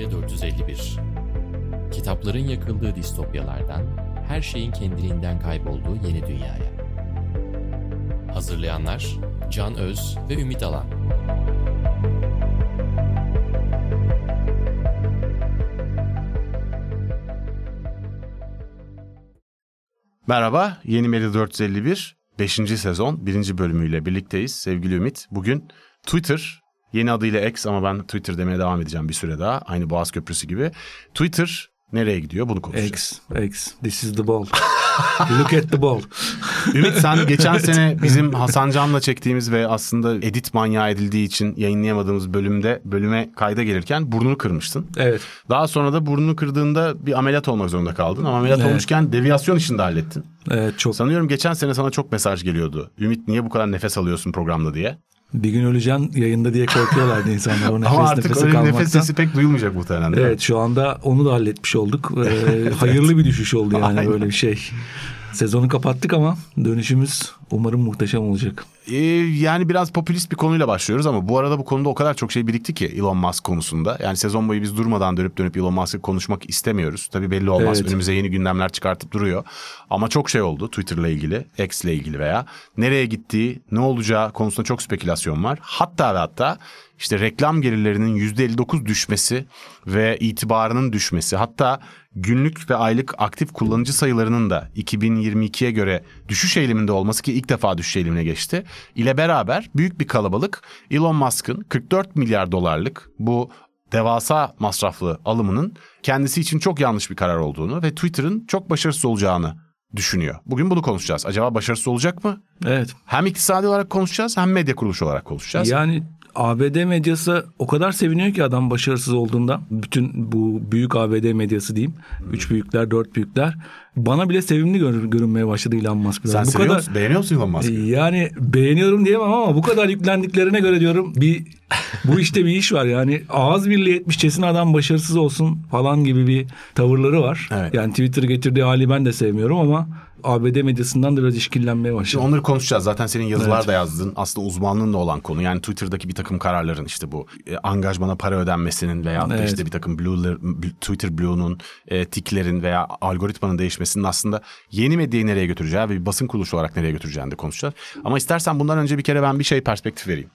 Medya 451 Kitapların yakıldığı distopyalardan, her şeyin kendiliğinden kaybolduğu yeni dünyaya. Hazırlayanlar Can Öz ve Ümit Alan. Merhaba, Yeni Medya 451 5. sezon 1. bölümüyle birlikteyiz sevgili Ümit. Bugün Twitter, yeni adıyla X ama ben Twitter demeye devam edeceğim bir süre daha. Aynı Boğaz Köprüsü gibi. Twitter nereye gidiyor bunu konuşacağız. X, X, this is the ball. Look at the ball. Ümit sen geçen sene bizim Hasan Can'la çektiğimiz ve aslında edit manyağı edildiği için yayınlayamadığımız bölümde bölüme kayda gelirken burnunu kırmıştın. Evet. Daha sonra da burnunu kırdığında bir ameliyat olmak zorunda kaldın. Ama ameliyat Evet. olmuşken deviyasyon işini de hallettin. Evet çok. Sanıyorum geçen sene sana çok mesaj geliyordu. Ümit niye bu kadar nefes alıyorsun programda diye. Bir gün öleceksin yayında diye korkuyorlardı insanlar. O nefes Ama artık öyle kalmaktan. nefes sesi pek duyulmayacak muhtemelen? Evet şu anda onu da halletmiş olduk. Ee, hayırlı bir düşüş oldu yani Aynen. böyle bir şey. Sezonu kapattık ama dönüşümüz umarım muhteşem olacak. Ee, yani biraz popülist bir konuyla başlıyoruz ama bu arada bu konuda o kadar çok şey birikti ki Elon Musk konusunda. Yani sezon boyu biz durmadan dönüp dönüp Elon Musk'ı konuşmak istemiyoruz. Tabii belli olmaz. Evet. Önümüze yeni gündemler çıkartıp duruyor. Ama çok şey oldu Twitter'la ilgili, X'le ilgili veya nereye gittiği, ne olacağı konusunda çok spekülasyon var. Hatta ve hatta işte reklam gelirlerinin %59 düşmesi ve itibarının düşmesi hatta günlük ve aylık aktif kullanıcı sayılarının da 2022'ye göre düşüş eğiliminde olması ki ilk defa düşüş eğilimine geçti. ile beraber büyük bir kalabalık Elon Musk'ın 44 milyar dolarlık bu devasa masraflı alımının kendisi için çok yanlış bir karar olduğunu ve Twitter'ın çok başarısız olacağını düşünüyor. Bugün bunu konuşacağız. Acaba başarısız olacak mı? Evet. Hem iktisadi olarak konuşacağız hem medya kuruluşu olarak konuşacağız. Yani ABD medyası o kadar seviniyor ki adam başarısız olduğunda. Bütün bu büyük ABD medyası diyeyim. Üç büyükler, dört büyükler. Bana bile sevimli gör- görünmeye başladı Elon Musk. Sen bu kadar, musun? Beğeniyor musun Elon Musk'ı? Yani beğeniyorum diyemem ama bu kadar yüklendiklerine göre diyorum bir bu işte bir iş var yani ağız birliği etmişçesine adam başarısız olsun falan gibi bir tavırları var. Evet. Yani Twitter getirdiği hali ben de sevmiyorum ama ABD medyasından da biraz işkillenmeye başladı. Şimdi onları konuşacağız. Zaten senin yazılar Evet. da yazdın. Aslında uzmanlığın da olan konu. Yani Twitter'daki bir takım kararların işte bu e, angajmana para ödenmesinin veya da Evet. işte bir takım blue'lar, bl- Twitter Blue'nun e, tiklerin veya algoritmanın değişmesinin aslında yeni medyayı nereye götüreceği ve bir basın kuruluşu olarak nereye götüreceğini de konuşacağız. Ama istersen bundan önce bir kere ben bir şey perspektif vereyim.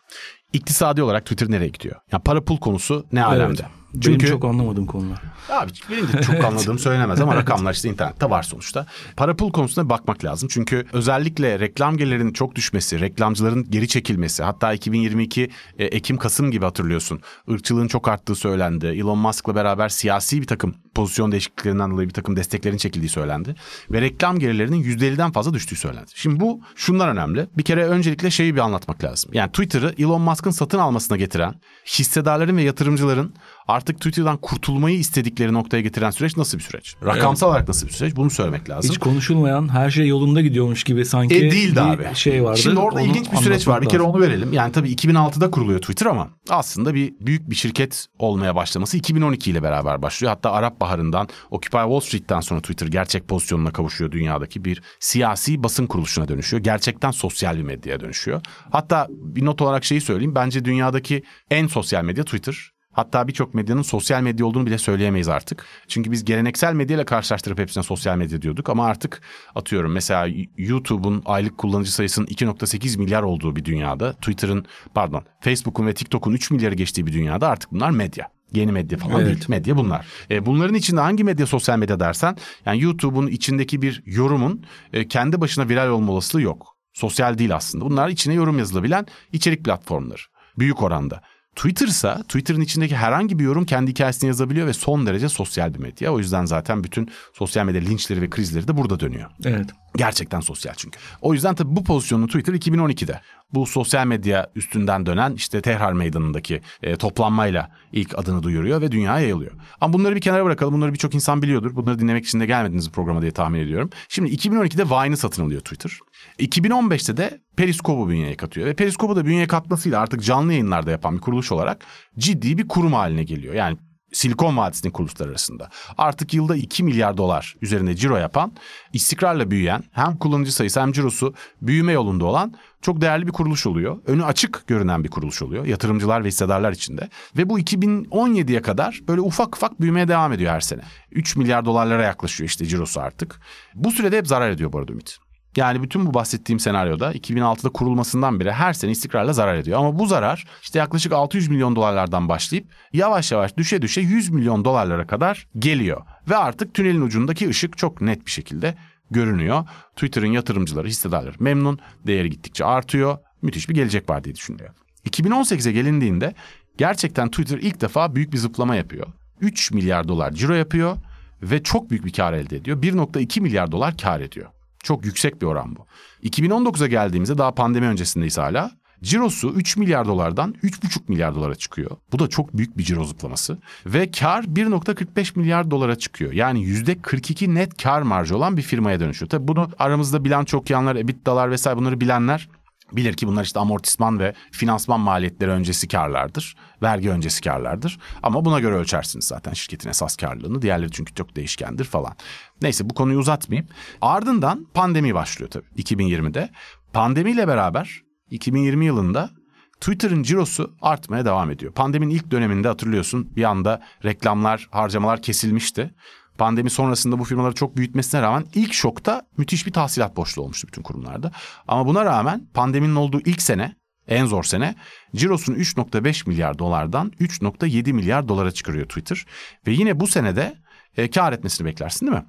İktisadi olarak Twitter nereye gidiyor? Yani para pul konusu ne alemde? Evet. Benim çok anlamadığım konular. Abi benim de çok anladığım söylenemez ama rakamlar işte internette var sonuçta. Para pul konusuna bakmak lazım. Çünkü özellikle reklam gelirlerinin çok düşmesi, reklamcıların geri çekilmesi hatta 2022 e, Ekim-Kasım gibi hatırlıyorsun. Irkçılığın çok arttığı söylendi. Elon Musk'la beraber siyasi bir takım pozisyon değişikliklerinden dolayı bir takım desteklerin çekildiği söylendi. Ve reklam gelirlerinin %50'den fazla düştüğü söylendi. Şimdi bu şunlar önemli. Bir kere öncelikle şeyi bir anlatmak lazım. Yani Twitter'ı Elon Musk'ın satın almasına getiren hissedarların ve yatırımcıların artık Twitter'dan kurtulmayı istedikleri noktaya getiren süreç nasıl bir süreç? Rakamsal olarak nasıl bir süreç? Bunu söylemek lazım. Hiç konuşulmayan her şey yolunda gidiyormuş gibi sanki E değildi bir abi. şey vardı. Şimdi orada Onu ilginç bir süreç var. Bir kere lazım. onu verelim. Yani tabii 2006'da kuruluyor Twitter ama aslında bir büyük bir şirket olmaya başlaması 2012 ile beraber başlıyor. Hatta Arap Baharı'ndan Occupy Wall Street'ten sonra Twitter gerçek pozisyonuna kavuşuyor dünyadaki bir siyasi basın kuruluşuna dönüşüyor. Gerçekten sosyal bir medyaya dönüşüyor. Hatta bir not olarak şeyi söyleyeyim. Bence dünyadaki en sosyal medya Twitter. Hatta birçok medyanın sosyal medya olduğunu bile söyleyemeyiz artık. Çünkü biz geleneksel medyayla karşılaştırıp hepsine sosyal medya diyorduk. Ama artık atıyorum mesela YouTube'un aylık kullanıcı sayısının 2.8 milyar olduğu bir dünyada, Twitter'ın pardon Facebook'un ve TikTok'un 3 milyarı geçtiği bir dünyada artık bunlar medya. Yeni medya falan Evet. değil. Medya bunlar. E, bunların içinde hangi medya sosyal medya dersen yani YouTube'un içindeki bir yorumun e, kendi başına viral olma olasılığı yok. Sosyal değil aslında. Bunlar içine yorum yazılabilen içerik platformları. Büyük oranda. Twitter ise Twitter'ın içindeki herhangi bir yorum kendi hikayesini yazabiliyor ve son derece sosyal bir medya. O yüzden zaten bütün sosyal medya linçleri ve krizleri de burada dönüyor. Evet. Gerçekten sosyal çünkü. O yüzden tabii bu pozisyonu Twitter 2012'de bu sosyal medya üstünden dönen işte Tehran meydanındaki e, toplanmayla ilk adını duyuruyor ve dünyaya yayılıyor. Ama bunları bir kenara bırakalım. Bunları birçok insan biliyordur. Bunları dinlemek için de gelmediniz bu programa diye tahmin ediyorum. Şimdi 2012'de Vine'ı satın alıyor Twitter. 2015'te de Periscope'u bünyeye katıyor. Ve Periscope'u da bünyeye katmasıyla artık canlı yayınlarda yapan bir kuruluş olarak ciddi bir kurum haline geliyor. Yani Silikon Vadisi'nin kuruluşları arasında. Artık yılda 2 milyar dolar üzerinde ciro yapan, istikrarla büyüyen, hem kullanıcı sayısı hem cirosu büyüme yolunda olan çok değerli bir kuruluş oluyor. Önü açık görünen bir kuruluş oluyor. Yatırımcılar ve hissedarlar içinde. Ve bu 2017'ye kadar böyle ufak ufak büyümeye devam ediyor her sene. 3 milyar dolarlara yaklaşıyor işte cirosu artık. Bu sürede hep zarar ediyor bu arada Ümit. Yani bütün bu bahsettiğim senaryoda 2006'da kurulmasından beri her sene istikrarla zarar ediyor. Ama bu zarar işte yaklaşık 600 milyon dolarlardan başlayıp yavaş yavaş düşe düşe 100 milyon dolarlara kadar geliyor. Ve artık tünelin ucundaki ışık çok net bir şekilde görünüyor. Twitter'ın yatırımcıları, hissedarları memnun, değeri gittikçe artıyor. Müthiş bir gelecek var diye düşünüyor. 2018'e gelindiğinde gerçekten Twitter ilk defa büyük bir zıplama yapıyor. 3 milyar dolar ciro yapıyor ve çok büyük bir kar elde ediyor. 1.2 milyar dolar kar ediyor. Çok yüksek bir oran bu. 2019'a geldiğimizde daha pandemi öncesindeyiz hala. Cirosu 3 milyar dolardan 3,5 milyar dolara çıkıyor. Bu da çok büyük bir ciro zıplaması. Ve kar 1.45 milyar dolara çıkıyor. Yani %42 net kar marjı olan bir firmaya dönüşüyor. Tabii bunu aramızda bilanço okuyanlar, EBITDA'lar vesaire bunları bilenler bilir ki bunlar işte amortisman ve finansman maliyetleri öncesi karlardır. Vergi öncesi karlardır. Ama buna göre ölçersiniz zaten şirketin esas karlılığını. Diğerleri çünkü çok değişkendir falan. Neyse bu konuyu uzatmayayım. Ardından pandemi başlıyor tabii 2020'de. Pandemiyle beraber 2020 yılında Twitter'ın cirosu artmaya devam ediyor. Pandeminin ilk döneminde hatırlıyorsun bir anda reklamlar, harcamalar kesilmişti. Pandemi sonrasında bu firmaları çok büyütmesine rağmen ilk şokta müthiş bir tahsilat boşluğu olmuştu bütün kurumlarda. Ama buna rağmen pandeminin olduğu ilk sene en zor sene cirosunu 3.5 milyar dolardan 3.7 milyar dolara çıkarıyor Twitter. Ve yine bu senede e, kar etmesini beklersin değil mi?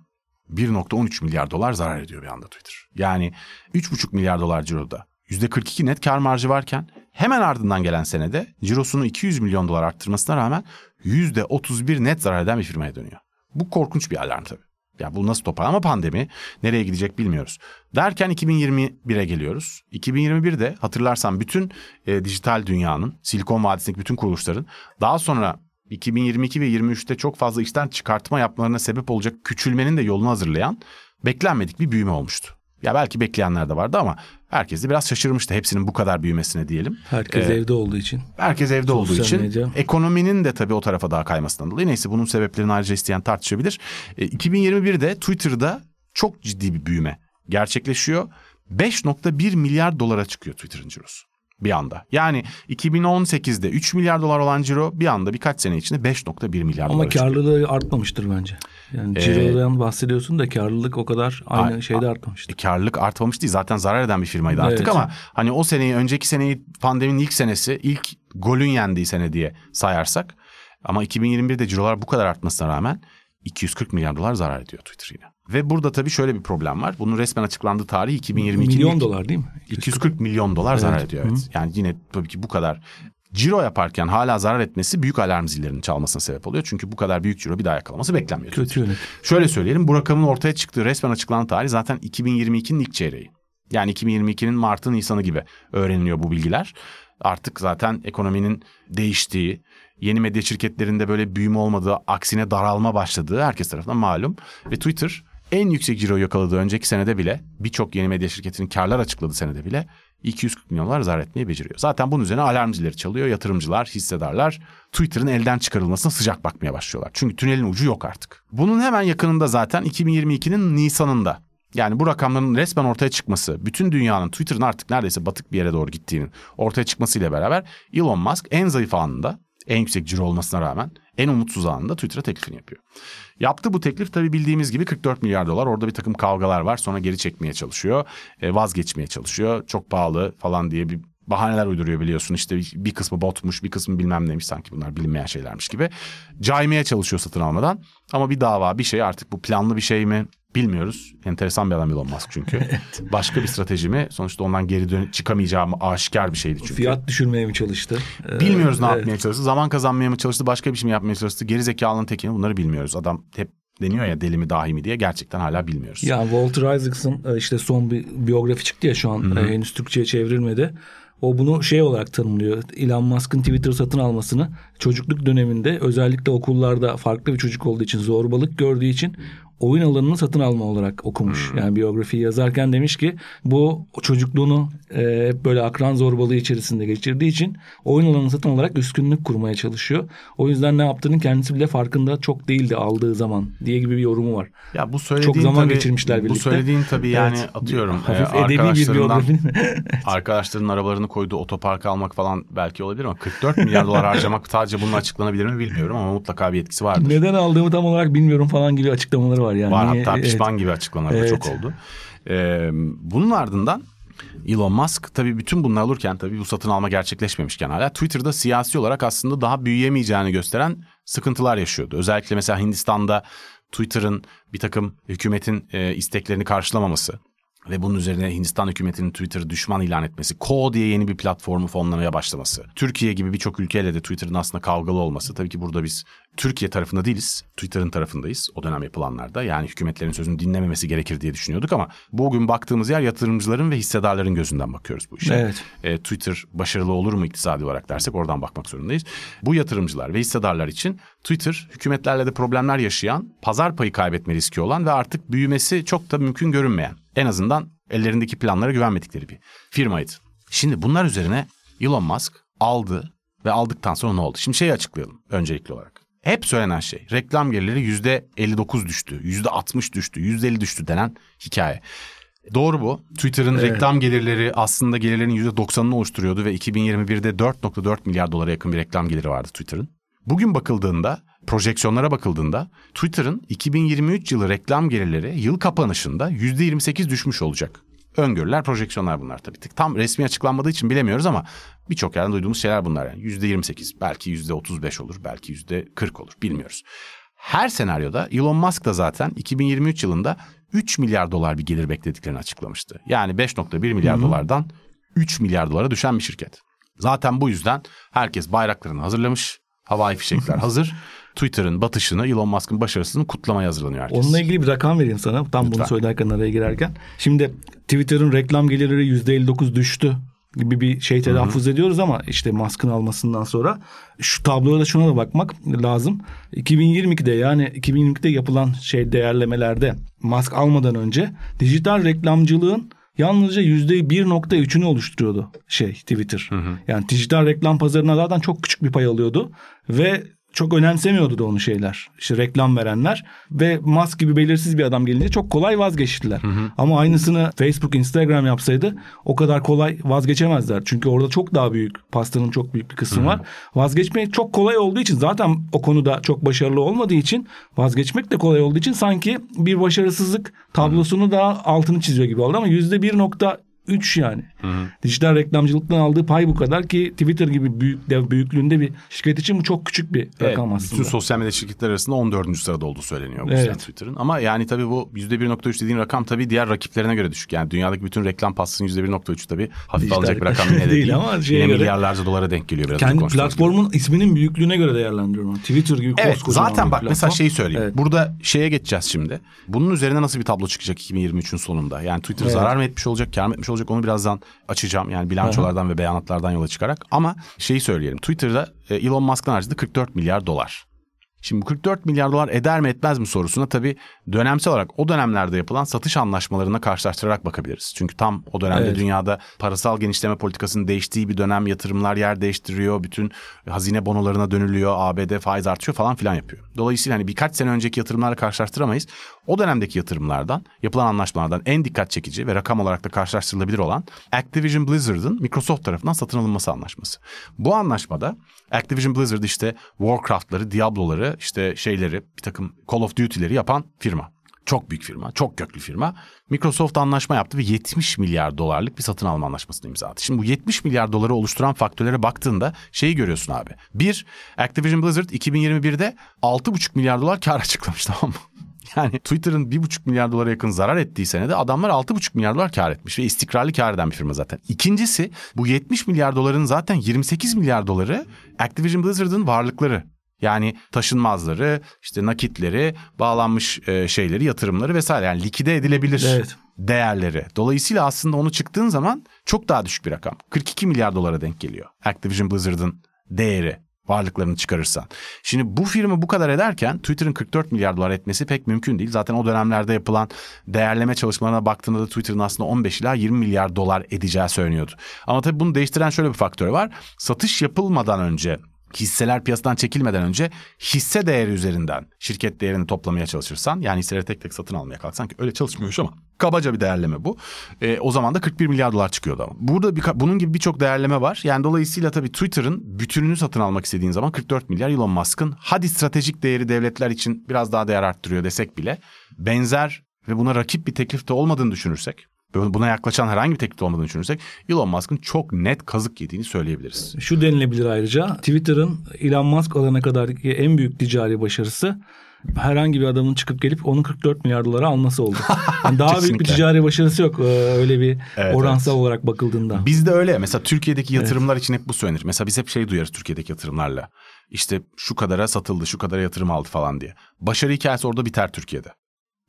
1.13 milyar dolar zarar ediyor bir anda Twitter. Yani 3.5 milyar dolar ciroda %42 net kar marjı varken hemen ardından gelen senede cirosunu 200 milyon dolar arttırmasına rağmen %31 net zarar eden bir firmaya dönüyor. Bu korkunç bir alarm tabii. Ya bu nasıl topar ama pandemi nereye gidecek bilmiyoruz. Derken 2021'e geliyoruz. 2021'de hatırlarsan bütün e, dijital dünyanın, Silikon Vadisi'ndeki bütün kuruluşların daha sonra 2022 ve 23'te çok fazla işten çıkartma yapmalarına sebep olacak küçülmenin de yolunu hazırlayan beklenmedik bir büyüme olmuştu. Ya belki bekleyenler de vardı ama herkes de biraz şaşırmıştı hepsinin bu kadar büyümesine diyelim. Herkes ee, evde olduğu için. Herkes evde Sosyal olduğu için. Medya. Ekonominin de tabii o tarafa daha kaymasından dolayı. Neyse bunun sebeplerini ayrıca isteyen tartışabilir. E, 2021'de Twitter'da çok ciddi bir büyüme gerçekleşiyor. 5.1 milyar dolara çıkıyor Twitter'ın cirosu bir anda. Yani 2018'de 3 milyar dolar olan ciro bir anda birkaç sene içinde 5.1 milyar Ama karlılığı çıkıyor. artmamıştır bence. Yani ee, cirodan bahsediyorsun da karlılık o kadar aynı a, şeyde artmamıştır. E, karlılık artmamış değil. Zaten zarar eden bir firmaydı artık evet. ama hani o seneyi önceki seneyi pandeminin ilk senesi ilk golün yendiği sene diye sayarsak ama 2021'de cirolar bu kadar artmasına rağmen 240 milyar dolar zarar ediyor Twitter yine. Ve burada tabii şöyle bir problem var. Bunun resmen açıklandığı tarih 2022. Milyon dolar değil mi? 240 milyon dolar evet. zarar ediyor evet. Hı. Yani yine tabii ki bu kadar ciro yaparken hala zarar etmesi büyük alarm zillerinin çalmasına sebep oluyor. Çünkü bu kadar büyük ciro bir daha yakalaması beklenmiyor. Kötü yönet. Şöyle söyleyelim bu rakamın ortaya çıktığı resmen açıklanan tarih zaten 2022'nin ilk çeyreği. Yani 2022'nin Mart'ı Nisan'ı gibi öğreniliyor bu bilgiler. Artık zaten ekonominin değiştiği, yeni medya şirketlerinde böyle büyüme olmadığı, aksine daralma başladığı herkes tarafından malum. Ve Twitter en yüksek ciro yakaladığı önceki senede bile birçok yeni medya şirketinin karlar açıkladığı senede bile 240 milyon dolar zarar etmeyi beceriyor. Zaten bunun üzerine alarm zilleri çalıyor. Yatırımcılar, hissedarlar Twitter'ın elden çıkarılmasına sıcak bakmaya başlıyorlar. Çünkü tünelin ucu yok artık. Bunun hemen yakınında zaten 2022'nin Nisan'ında yani bu rakamların resmen ortaya çıkması, bütün dünyanın Twitter'ın artık neredeyse batık bir yere doğru gittiğinin ortaya çıkmasıyla beraber Elon Musk en zayıf anında, en yüksek ciro olmasına rağmen en umutsuz anında Twitter'a teklifini yapıyor. Yaptı bu teklif tabii bildiğimiz gibi 44 milyar dolar. Orada bir takım kavgalar var. Sonra geri çekmeye çalışıyor. E, vazgeçmeye çalışıyor. Çok pahalı falan diye bir bahaneler uyduruyor biliyorsun. İşte bir kısmı botmuş, bir kısmı bilmem neymiş sanki bunlar bilinmeyen şeylermiş gibi. Caymaya çalışıyor satın almadan. Ama bir dava, bir şey artık bu planlı bir şey mi? Bilmiyoruz. Enteresan bir adam Elon Musk çünkü. evet. Başka bir strateji mi? Sonuçta ondan geri dön çıkamayacağım aşikar bir şeydi çünkü. Fiyat düşürmeye mi çalıştı? Bilmiyoruz ne evet. yapmaya çalıştı. Zaman kazanmaya mı çalıştı? Başka bir şey mi yapmaya çalıştı? Geri zekalının tekini bunları bilmiyoruz. Adam hep deniyor ya deli mi dahi mi diye gerçekten hala bilmiyoruz. Ya Walter Isaacson e, işte son bir biyografi çıktı ya şu an Hı-hı. E, henüz Türkçe'ye çevrilmedi. O bunu şey olarak tanımlıyor. Elon Musk'ın Twitter satın almasını çocukluk döneminde özellikle okullarda farklı bir çocuk olduğu için zorbalık gördüğü için oyun alanını satın alma olarak okumuş. Hmm. Yani biyografiyi yazarken demiş ki bu çocukluğunu e, böyle akran zorbalığı içerisinde geçirdiği için oyun alanını satın alarak üstünlük kurmaya çalışıyor. O yüzden ne yaptığının kendisi bile farkında çok değildi aldığı zaman diye gibi bir yorumu var. Ya bu söylediğin Çok zaman tabii, geçirmişler birlikte. Bu söylediğin tabii yani Evet. atıyorum Hafif e, edebi bir biyografi. arkadaşlarının arabalarını koyduğu otoparka almak falan belki olabilir ama 44 milyar dolar harcamak sadece bununla açıklanabilir mi bilmiyorum ama mutlaka bir etkisi vardır. Neden aldığımı tam olarak bilmiyorum falan gibi açıklamaları var yani. Var Niye- hatta evet. pişman gibi açıklamalar da Evet. çok oldu. Ee, bunun ardından Elon Musk tabii bütün bunlar olurken tabii bu satın alma gerçekleşmemişken hala Twitter'da siyasi olarak aslında daha büyüyemeyeceğini gösteren sıkıntılar yaşıyordu. Özellikle mesela Hindistan'da Twitter'ın bir takım hükümetin e, isteklerini karşılamaması ve bunun üzerine Hindistan hükümetinin Twitter'ı düşman ilan etmesi, Ko diye yeni bir platformu fonlamaya başlaması, Türkiye gibi birçok ülkeyle de Twitter'ın aslında kavgalı olması. Tabii ki burada biz Türkiye tarafında değiliz, Twitter'ın tarafındayız o dönem yapılanlarda. Yani hükümetlerin sözünü dinlememesi gerekir diye düşünüyorduk ama bugün baktığımız yer yatırımcıların ve hissedarların gözünden bakıyoruz bu işe. Evet. E, Twitter başarılı olur mu iktisadi olarak dersek oradan bakmak zorundayız. Bu yatırımcılar ve hissedarlar için Twitter hükümetlerle de problemler yaşayan, pazar payı kaybetme riski olan ve artık büyümesi çok da mümkün görünmeyen, en azından ellerindeki planlara güvenmedikleri bir firmaydı. Şimdi bunlar üzerine Elon Musk aldı ve aldıktan sonra ne oldu? Şimdi şeyi açıklayalım öncelikli olarak. Hep söylenen şey reklam gelirleri yüzde 59 düştü, yüzde 60 düştü, yüzde 50 düştü denen hikaye. Doğru bu. Twitter'ın reklam gelirleri aslında gelirlerin %90'ını oluşturuyordu ve 2021'de 4.4 milyar dolara yakın bir reklam geliri vardı Twitter'ın. Bugün bakıldığında, projeksiyonlara bakıldığında Twitter'ın 2023 yılı reklam gelirleri yıl kapanışında %28 düşmüş olacak. Öngörüler, projeksiyonlar bunlar tabii. Tam resmi açıklanmadığı için bilemiyoruz ama birçok yerden duyduğumuz şeyler bunlar yani. %28, belki %35 olur, belki %40 olur bilmiyoruz. Her senaryoda Elon Musk da zaten 2023 yılında 3 milyar dolar bir gelir beklediklerini açıklamıştı. Yani 5.1 milyar dolardan 3 milyar dolara düşen bir şirket. Zaten bu yüzden herkes bayraklarını hazırlamış. Havai fişekler hazır. Twitter'ın batışını, Elon Musk'ın başarısını kutlamaya hazırlanıyor herkes. Onunla ilgili bir rakam vereyim sana. Tam Lütfen. bunu söylerken araya girerken. Şimdi Twitter'ın reklam gelirleri %59 düştü gibi bir şey telaffuz ediyoruz ama işte Musk'ın almasından sonra şu tabloya da şuna da bakmak lazım. 2022'de yani 2022'de yapılan şey değerlemelerde Musk almadan önce dijital reklamcılığın yalnızca %1.3'ünü oluşturuyordu şey Twitter. Yani dijital reklam pazarına zaten çok küçük bir pay alıyordu ve çok önemsemiyordu da onu şeyler. İşte reklam verenler ve Musk gibi belirsiz bir adam gelince çok kolay vazgeçtiler. Ama aynısını Facebook, Instagram yapsaydı o kadar kolay vazgeçemezler. Çünkü orada çok daha büyük, pastanın çok büyük bir kısmı var. Vazgeçmek çok kolay olduğu için zaten o konuda çok başarılı olmadığı için vazgeçmek de kolay olduğu için sanki bir başarısızlık tablosunu daha altını çiziyor gibi oldu ama yüzde bir nokta 3 yani. Dijital reklamcılıktan aldığı pay bu kadar ki Twitter gibi büyük dev büyüklüğünde bir şirket için bu çok küçük bir Evet, rakam aslında. Bütün sosyal medya şirketleri arasında 14. sırada olduğu söyleniyor bu Evet. Twitter'ın. Ama yani tabii bu %1.3 dediğin rakam tabii diğer rakiplerine göre düşük. Yani dünyadaki bütün reklam pastasının %1.3 tabii hafif Dijital alacak bir rakam yine de değil değil. ama şeye yine göre- milyarlarca dolara denk geliyor biraz. Kendi konuştuğumuz gibi. platformun isminin büyüklüğüne göre değerlendiriyorum. Twitter gibi Evet koskocaman zaten bak platform. mesela şeyi söyleyeyim. Evet. Burada şeye geçeceğiz şimdi. Bunun üzerine nasıl bir tablo çıkacak 2023'ün sonunda? Yani Twitter Evet. zarar mı etmiş olacak, kar mı etmiş olacak onu birazdan açacağım. Yani bilançolardan ve beyanatlardan yola çıkarak. Ama şeyi söyleyelim. Twitter'da e, Elon Musk'ın harcadığı 44 milyar dolar. Şimdi bu 44 milyar dolar eder mi etmez mi sorusuna tabii dönemsel olarak o dönemlerde yapılan satış anlaşmalarına karşılaştırarak bakabiliriz. Çünkü tam o dönemde Evet. dünyada parasal genişleme politikasının değiştiği bir dönem yatırımlar yer değiştiriyor. Bütün hazine bonolarına dönülüyor. ABD faiz artıyor falan filan yapıyor. Dolayısıyla hani birkaç sene önceki yatırımlarla karşılaştıramayız. O dönemdeki yatırımlardan, yapılan anlaşmalardan en dikkat çekici ve rakam olarak da karşılaştırılabilir olan Activision Blizzard'ın Microsoft tarafından satın alınması anlaşması. Bu anlaşmada Activision Blizzard işte Warcraft'ları, Diablo'ları, işte şeyleri, bir takım Call of Duty'leri yapan firma. Çok büyük firma, çok köklü firma. Microsoft anlaşma yaptı ve 70 milyar dolarlık bir satın alma anlaşmasını imza attı. Şimdi bu 70 milyar doları oluşturan faktörlere baktığında şeyi görüyorsun abi. Bir, Activision Blizzard 2021'de 6,5 milyar dolar kar açıklamış tamam mı? Yani Twitter'ın 1,5 milyar dolara yakın zarar ettiği senede adamlar 6,5 milyar dolar kar etmiş ve istikrarlı kar eden bir firma zaten. İkincisi bu 70 milyar doların zaten 28 milyar doları Activision Blizzard'ın varlıkları. Yani taşınmazları, işte nakitleri, bağlanmış e, şeyleri, yatırımları vesaire. Yani likide edilebilir Evet. değerleri. Dolayısıyla aslında onu çıktığın zaman çok daha düşük bir rakam. 42 milyar dolara denk geliyor Activision Blizzard'ın değeri varlıklarını çıkarırsan. Şimdi bu firma bu kadar ederken Twitter'ın 44 milyar dolar etmesi pek mümkün değil. Zaten o dönemlerde yapılan değerleme çalışmalarına baktığında da Twitter'ın aslında 15 ila 20 milyar dolar edeceği söyleniyordu. Ama tabii bunu değiştiren şöyle bir faktör var. Satış yapılmadan önce hisseler piyasadan çekilmeden önce hisse değeri üzerinden şirket değerini toplamaya çalışırsan yani hisseleri tek tek satın almaya kalksan ki öyle çalışmıyormuş ama kabaca bir değerleme bu. E, o zaman da 41 milyar dolar çıkıyordu ama. Burada bir, bunun gibi birçok değerleme var. Yani dolayısıyla tabii Twitter'ın bütününü satın almak istediğin zaman 44 milyar Elon Musk'ın hadi stratejik değeri devletler için biraz daha değer arttırıyor desek bile benzer ve buna rakip bir teklifte olmadığını düşünürsek buna yaklaşan herhangi bir teklif olmadığını düşünürsek Elon Musk'ın çok net kazık yediğini söyleyebiliriz. Şu denilebilir ayrıca Twitter'ın Elon Musk alana kadar en büyük ticari başarısı herhangi bir adamın çıkıp gelip onun 44 milyar dolara alması oldu. Yani daha büyük bir ticari başarısı yok öyle bir evet, oransal evet. olarak bakıldığında. Bizde öyle mesela Türkiye'deki yatırımlar evet. için hep bu söylenir. Mesela biz hep şey duyarız Türkiye'deki yatırımlarla. İşte şu kadara satıldı, şu kadara yatırım aldı falan diye. Başarı hikayesi orada biter Türkiye'de.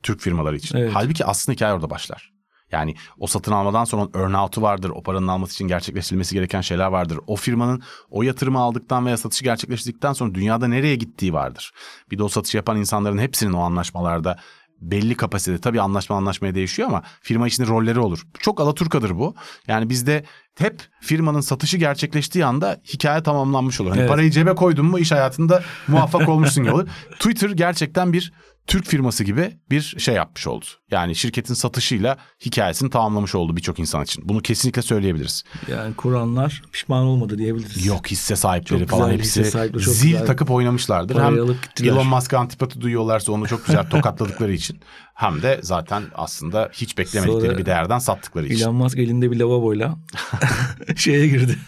Türk firmaları için. Evet. Halbuki aslında hikaye orada başlar. Yani o satın almadan sonra earnout'u vardır. O paranın alması için gerçekleştirilmesi gereken şeyler vardır. O firmanın o yatırımı aldıktan veya satışı gerçekleştirdikten sonra dünyada nereye gittiği vardır. Bir de o satışı yapan insanların hepsinin o anlaşmalarda belli kapasitede tabii anlaşma anlaşmaya değişiyor ama firma içinde rolleri olur. Çok alaturkadır bu. Yani bizde hep firmanın satışı gerçekleştiği anda hikaye tamamlanmış olur. Hani evet. parayı cebe koydun mu iş hayatında muvaffak olmuşsun gibi olur. Twitter gerçekten bir Türk firması gibi bir şey yapmış oldu. Yani şirketin satışıyla hikayesini tamamlamış oldu birçok insan için. Bunu kesinlikle söyleyebiliriz. Yani kuranlar pişman olmadı diyebiliriz. Yok hisse sahipleri çok falan hepsi sahipleri, zil güzel. takıp oynamışlardır. Hem Elon Musk'a antipati duyuyorlarsa onu çok güzel tokatladıkları için hem de zaten aslında hiç beklemedikleri Sonra bir değerden sattıkları için. Elon Musk elinde bir lavaboyla şeye girdi.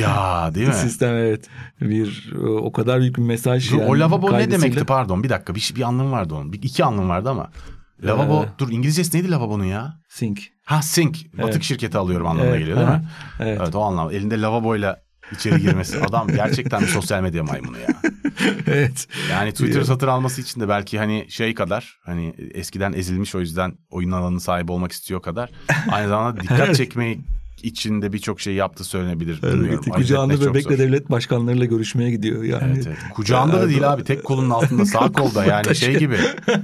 Ya değil mi? Sistem evet. Bir o kadar büyük bir mesaj. yani, o lavabo ne demekti pardon bir dakika bir, bir anlamı vardı onun. Bir, iki anlamı vardı ama. Lavabo ee, dur İngilizcesi neydi lavabonun ya? Sink. Ha sink. Batık evet. şirketi alıyorum anlamına evet. geliyor değil mi? Evet. evet o anlamda. Elinde lavaboyla içeri girmesi. Adam gerçekten bir sosyal medya maymunu ya. evet. Yani Twitter satın alması için de belki hani şey kadar hani eskiden ezilmiş o yüzden oyun alanı sahibi olmak istiyor kadar aynı zamanda dikkat çekmeyi içinde birçok şey yaptı söylenebilir. Evet, kucağında bebekle devlet başkanlarıyla görüşmeye gidiyor yani. Evet, evet. Kucağında da değil abi tek kolunun altında sağ kolda yani şey gibi.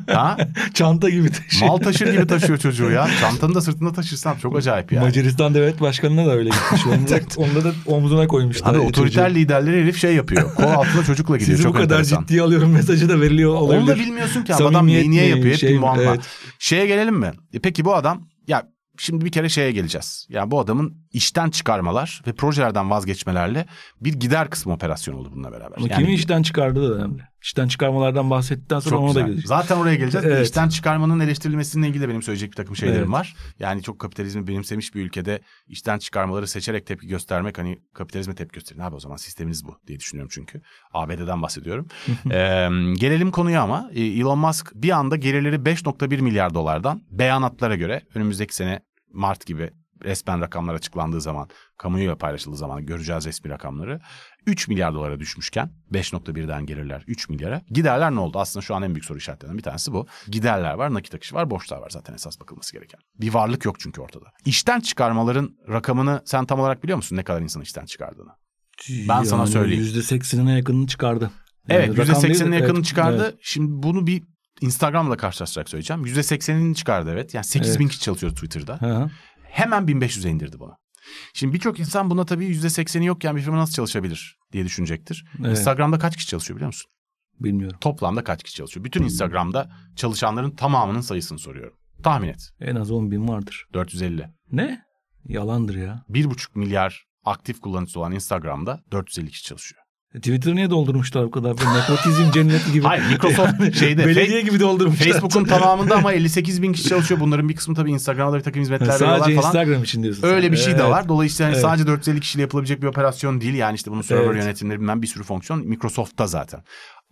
Ha? Çanta gibi taşıyor. Mal taşır gibi taşıyor çocuğu ya. Çantanı da sırtında taşırsan çok acayip yani. Macaristan devlet başkanına da öyle gitmiş. Onda, onda da omzuna koymuşlar. Abi otoriter çocuğu. liderleri herif şey yapıyor. Kol altında çocukla gidiyor. Sizi çok bu kadar enteresan. ciddiye alıyorum mesajı da veriliyor olabilir. Onu da bilmiyorsun ki. Adam niye yapıyor? Hep şey, bir muamma. Evet. Şeye gelelim mi? E peki bu adam ya Şimdi bir kere şeye geleceğiz. Yani bu adamın işten çıkarmalar ve projelerden vazgeçmelerle bir gider kısmı operasyon oldu bununla beraber. Ama yani, kimi işten çıkardı da önemli. İşten çıkarmalardan bahsettikten sonra ona da geleceğiz. Zaten oraya geleceğiz. Evet. İşten çıkarmanın eleştirilmesiyle ilgili de benim söyleyecek bir takım şeylerim evet. var. Yani çok kapitalizmi benimsemiş bir ülkede işten çıkarmaları seçerek tepki göstermek hani kapitalizme tepki gösterin. Abi o zaman sisteminiz bu diye düşünüyorum çünkü. ABD'den bahsediyorum. ee, gelelim konuya ama e, Elon Musk bir anda gelirleri 5.1 milyar dolardan beyanatlara göre önümüzdeki sene Mart gibi resmen rakamlar açıklandığı zaman, kamuoyuyla paylaşıldığı zaman göreceğiz resmi rakamları. 3 milyar dolara düşmüşken 5.1'den gelirler 3 milyara. Giderler ne oldu? Aslında şu an en büyük soru işaretlerinden bir tanesi bu. Giderler var, nakit akışı var, borçlar var zaten esas bakılması gereken. Bir varlık yok çünkü ortada. İşten çıkarmaların rakamını sen tam olarak biliyor musun ne kadar insan işten çıkardığını? Ben yani sana söyleyeyim. %80'ine yakınını çıkardı. Yani evet %80'ine yakınını evet, çıkardı. Evet. Şimdi bunu bir Instagram'la karşılaştırarak söyleyeceğim. %80'ini çıkardı evet. Yani 8 evet. bin kişi çalışıyor Twitter'da. Hı-hı. Hemen 1500'e indirdi bunu. Şimdi birçok insan buna tabii %80'i yokken bir firma nasıl çalışabilir diye düşünecektir. Evet. Instagram'da kaç kişi çalışıyor biliyor musun? Bilmiyorum. Toplamda kaç kişi çalışıyor? Bütün Instagram'da çalışanların tamamının sayısını soruyorum. Tahmin et. En az 10 bin vardır. 450. Ne? Yalandır ya. 1,5 milyar aktif kullanıcısı olan Instagram'da 450 kişi çalışıyor. E, Twitter niye doldurmuşlar bu kadar? Nepotizm cenneti gibi. Hayır Microsoft yani, şeyde. Belediye gibi doldurmuşlar. Facebook'un tamamında ama 58 bin kişi çalışıyor. Bunların bir kısmı tabii Instagram'da bir takım hizmetler veriyorlar falan. Sadece Instagram için diyorsun. Öyle sen. bir şey evet. de var. Dolayısıyla hani evet. sadece 450 kişiyle yapılabilecek bir operasyon değil. Yani işte bunun server evet. yönetimleri bilmem bir sürü fonksiyon Microsoft'ta zaten.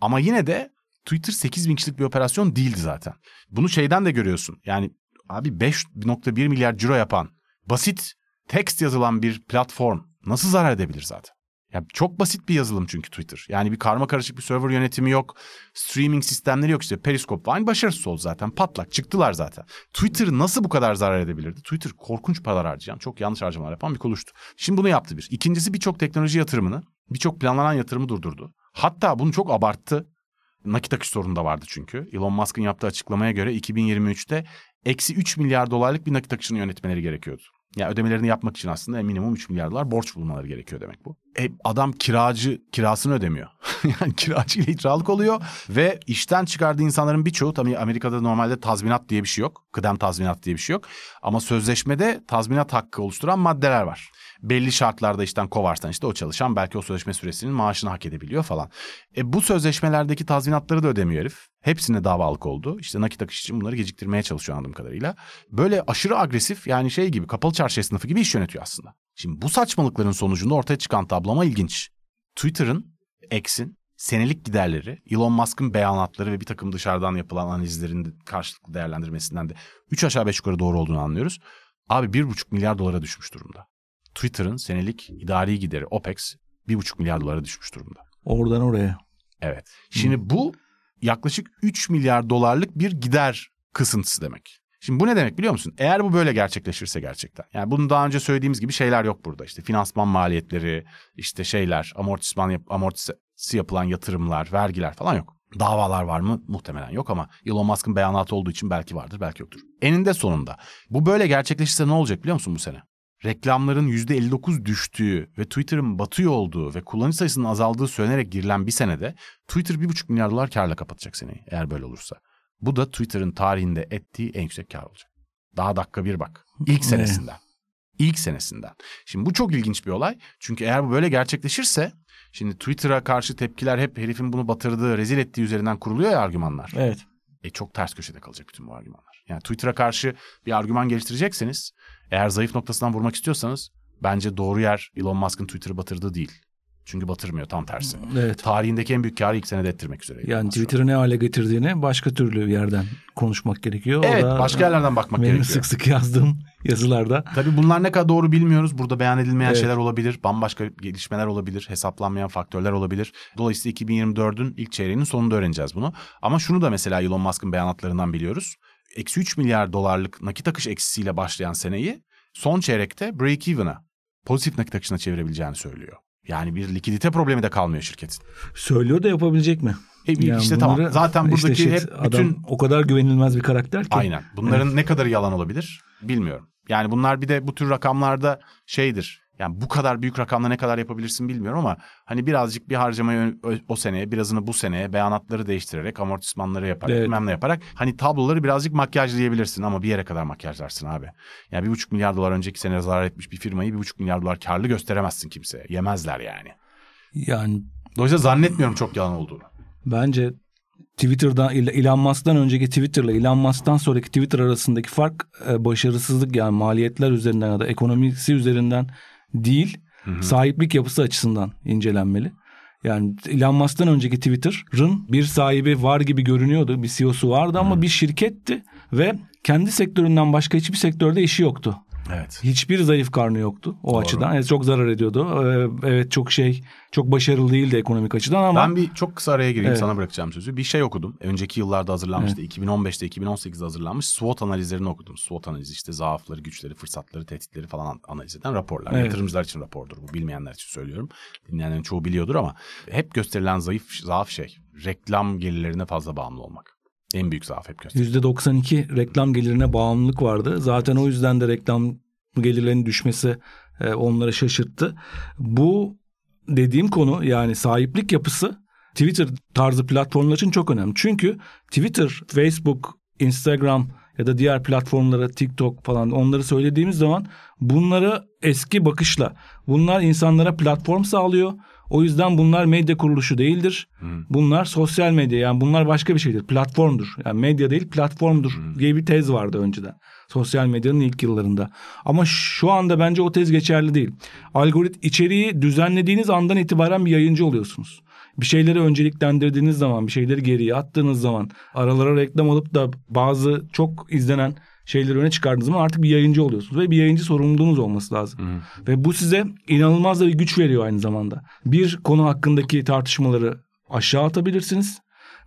Ama yine de Twitter 8 bin kişilik bir operasyon değildi zaten. Bunu şeyden de görüyorsun. Yani abi 5.1 milyar ciro yapan basit text yazılan bir platform nasıl zarar edebilir zaten? Ya çok basit bir yazılım çünkü Twitter. Yani bir karma karışık bir server yönetimi yok. Streaming sistemleri yok işte. Periscope Vine başarısız oldu zaten. Patlak çıktılar zaten. Twitter nasıl bu kadar zarar edebilirdi? Twitter korkunç paralar harcayan, çok yanlış harcamalar yapan bir kuruluştu. Şimdi bunu yaptı bir. İkincisi birçok teknoloji yatırımını, birçok planlanan yatırımı durdurdu. Hatta bunu çok abarttı. Nakit akış sorunu da vardı çünkü. Elon Musk'ın yaptığı açıklamaya göre 2023'te eksi 3 milyar dolarlık bir nakit akışını yönetmeleri gerekiyordu. Yani ödemelerini yapmak için aslında minimum 3 milyar dolar borç bulmaları gerekiyor demek bu. E, adam kiracı kirasını ödemiyor. yani kiracı ile icralık oluyor ve işten çıkardığı insanların birçoğu tabii Amerika'da normalde tazminat diye bir şey yok. Kıdem tazminat diye bir şey yok. Ama sözleşmede tazminat hakkı oluşturan maddeler var. Belli şartlarda işten kovarsan işte o çalışan belki o sözleşme süresinin maaşını hak edebiliyor falan. E, bu sözleşmelerdeki tazminatları da ödemiyor herif. Hepsine davalık oldu. İşte nakit akış için bunları geciktirmeye çalışıyor anladığım kadarıyla. Böyle aşırı agresif yani şey gibi kapalı çarşı esnafı gibi iş yönetiyor aslında. Şimdi bu saçmalıkların sonucunda ortaya çıkan tablama ilginç. Twitter'ın, X'in senelik giderleri, Elon Musk'ın beyanatları ve bir takım dışarıdan yapılan analizlerin karşılıklı değerlendirmesinden de 3 aşağı 5 yukarı doğru olduğunu anlıyoruz. Abi 1,5 milyar dolara düşmüş durumda. Twitter'ın senelik idari gideri OPEX 1,5 milyar dolara düşmüş durumda. Oradan oraya. Evet. Şimdi hmm. bu yaklaşık 3 milyar dolarlık bir gider kısıntısı demek. Şimdi bu ne demek biliyor musun? Eğer bu böyle gerçekleşirse gerçekten. Yani bunun daha önce söylediğimiz gibi şeyler yok burada. İşte finansman maliyetleri, işte şeyler, amortisman yap, amortisi yapılan yatırımlar, vergiler falan yok. Davalar var mı? Muhtemelen yok ama Elon Musk'ın beyanatı olduğu için belki vardır, belki yoktur. Eninde sonunda bu böyle gerçekleşirse ne olacak biliyor musun bu sene? Reklamların %59 düştüğü ve Twitter'ın batıyor olduğu ve kullanıcı sayısının azaldığı söylenerek girilen bir senede Twitter 1,5 milyar dolar karla kapatacak seneyi eğer böyle olursa. Bu da Twitter'ın tarihinde ettiği en yüksek kar olacak. Daha dakika bir bak. İlk senesinden. İlk senesinden. Şimdi bu çok ilginç bir olay. Çünkü eğer bu böyle gerçekleşirse şimdi Twitter'a karşı tepkiler hep herifin bunu batırdığı, rezil ettiği üzerinden kuruluyor ya argümanlar. Evet. E çok ters köşede kalacak bütün bu argümanlar. Yani Twitter'a karşı bir argüman geliştirecekseniz eğer zayıf noktasından vurmak istiyorsanız bence doğru yer Elon Musk'ın Twitter'ı batırdığı değil. Çünkü batırmıyor tam tersi. Evet. Tarihindeki en büyük karı ilk senede ettirmek üzere. Yani Twitter'ı ne hale getirdiğini başka türlü yerden konuşmak gerekiyor. Evet başka yerlerden bakmak benim gerekiyor. sık sık yazdığım yazılarda. Tabii bunlar ne kadar doğru bilmiyoruz. Burada beyan edilmeyen evet. şeyler olabilir. Bambaşka gelişmeler olabilir. Hesaplanmayan faktörler olabilir. Dolayısıyla 2024'ün ilk çeyreğinin sonunda öğreneceğiz bunu. Ama şunu da mesela Elon Musk'ın beyanatlarından biliyoruz. Eksi 3 milyar dolarlık nakit akış eksisiyle başlayan seneyi son çeyrekte break-even'a pozitif nakit akışına çevirebileceğini söylüyor. Yani bir likidite problemi de kalmıyor şirketin. Söylüyor da yapabilecek mi? E, yani işte tamam. Zaten buradaki işte hep bütün o kadar güvenilmez bir karakter ki. Aynen. Bunların evet. ne kadar yalan olabilir bilmiyorum. Yani bunlar bir de bu tür rakamlarda şeydir. Yani bu kadar büyük rakamla ne kadar yapabilirsin bilmiyorum ama hani birazcık bir harcamayı o seneye birazını bu seneye beyanatları değiştirerek amortismanları yaparak evet. bilmem ne yaparak hani tabloları birazcık makyajlayabilirsin ama bir yere kadar makyajlarsın abi. Yani bir buçuk milyar dolar önceki sene zarar etmiş bir firmayı bir buçuk milyar dolar karlı gösteremezsin kimseye. Yemezler yani. Yani Dolayısıyla zannetmiyorum çok yalan olduğunu. Bence Twitter'dan Elon Musk'tan önceki Twitter'la Elon Musk'tan sonraki Twitter arasındaki fark e, başarısızlık yani maliyetler üzerinden ya da ekonomisi üzerinden değil hı hı. sahiplik yapısı açısından incelenmeli. Yani Elon Musk'tan önceki Twitter'ın bir sahibi var gibi görünüyordu. Bir CEO'su vardı ama hı. bir şirketti ve kendi sektöründen başka hiçbir sektörde işi yoktu. Evet. Hiçbir zayıf karnı yoktu o Doğru. açıdan. Evet, çok zarar ediyordu. Ee, evet çok şey çok başarılı değildi ekonomik açıdan ama. Ben bir çok kısa araya gireyim evet. sana bırakacağım sözü. Bir şey okudum. Önceki yıllarda hazırlanmıştı. Evet. 2015'te 2018'de hazırlanmış SWOT analizlerini okudum. SWOT analizi işte zaafları, güçleri, fırsatları, tehditleri falan analiz eden raporlar. Evet. Yatırımcılar için rapordur bu. Bilmeyenler için söylüyorum. Dinleyenlerin çoğu biliyordur ama hep gösterilen zayıf zaaf şey. Reklam gelirlerine fazla bağımlı olmak. En büyük zaaf hep gösteriyor. %92 reklam gelirine bağımlılık vardı. Zaten o yüzden de reklam gelirlerinin düşmesi e, onları şaşırttı. Bu dediğim konu yani sahiplik yapısı Twitter tarzı platformlar için çok önemli. Çünkü Twitter, Facebook, Instagram ya da diğer platformlara TikTok falan onları söylediğimiz zaman bunları eski bakışla bunlar insanlara platform sağlıyor o yüzden bunlar medya kuruluşu değildir. Hmm. Bunlar sosyal medya yani bunlar başka bir şeydir. Platformdur. Yani medya değil platformdur hmm. diye bir tez vardı önceden. Sosyal medyanın ilk yıllarında. Ama şu anda bence o tez geçerli değil. Algorit içeriği düzenlediğiniz andan itibaren bir yayıncı oluyorsunuz. Bir şeyleri önceliklendirdiğiniz zaman, bir şeyleri geriye attığınız zaman, aralara reklam alıp da bazı çok izlenen şeyleri öne çıkardığınız zaman artık bir yayıncı oluyorsunuz ve bir yayıncı sorumluluğunuz olması lazım. Hı. Ve bu size inanılmaz da bir güç veriyor aynı zamanda. Bir konu hakkındaki tartışmaları aşağı atabilirsiniz.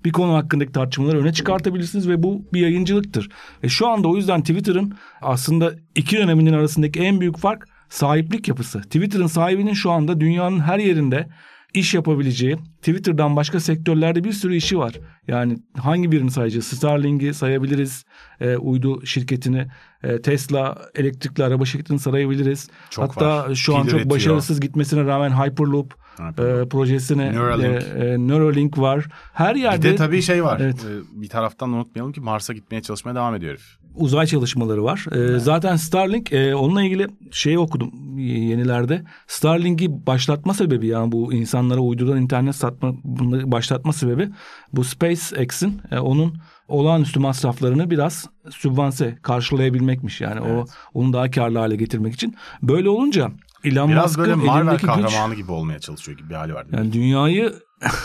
Bir konu hakkındaki tartışmaları öne çıkartabilirsiniz ve bu bir yayıncılıktır. Ve şu anda o yüzden Twitter'ın aslında iki döneminin arasındaki en büyük fark sahiplik yapısı. Twitter'ın sahibinin şu anda dünyanın her yerinde iş yapabileceği Twitter'dan başka sektörlerde bir sürü işi var. Yani hangi birini sayacağız? Starlink'i sayabiliriz. E, uydu şirketini, e, Tesla elektrikli araba şirketini sayabiliriz. Çok Hatta var. şu an Pil çok üretiyor. başarısız gitmesine rağmen Hyperloop Hyperloop. e, projesine Neuralink. e, e, Neuralink var. Her Bir yerde de tabii şey var. Evet. Ee, Bir taraftan unutmayalım ki Mars'a gitmeye çalışmaya devam ediyor herif. Uzay çalışmaları var. Ee, Zaten Starlink e, onunla ilgili şey okudum yenilerde. Starlink'i başlatma sebebi yani bu insanlara uydudan internet satma bunları başlatma sebebi bu SpaceX'in e, onun olağanüstü masraflarını biraz sübvanse karşılayabilmekmiş. Yani o onu daha karlı hale getirmek için. Böyle olunca Elon Biraz böyle Musk'ın Marvel elindeki güç kahramanı gibi olmaya çalışıyor gibi bir hali var. yani dünyayı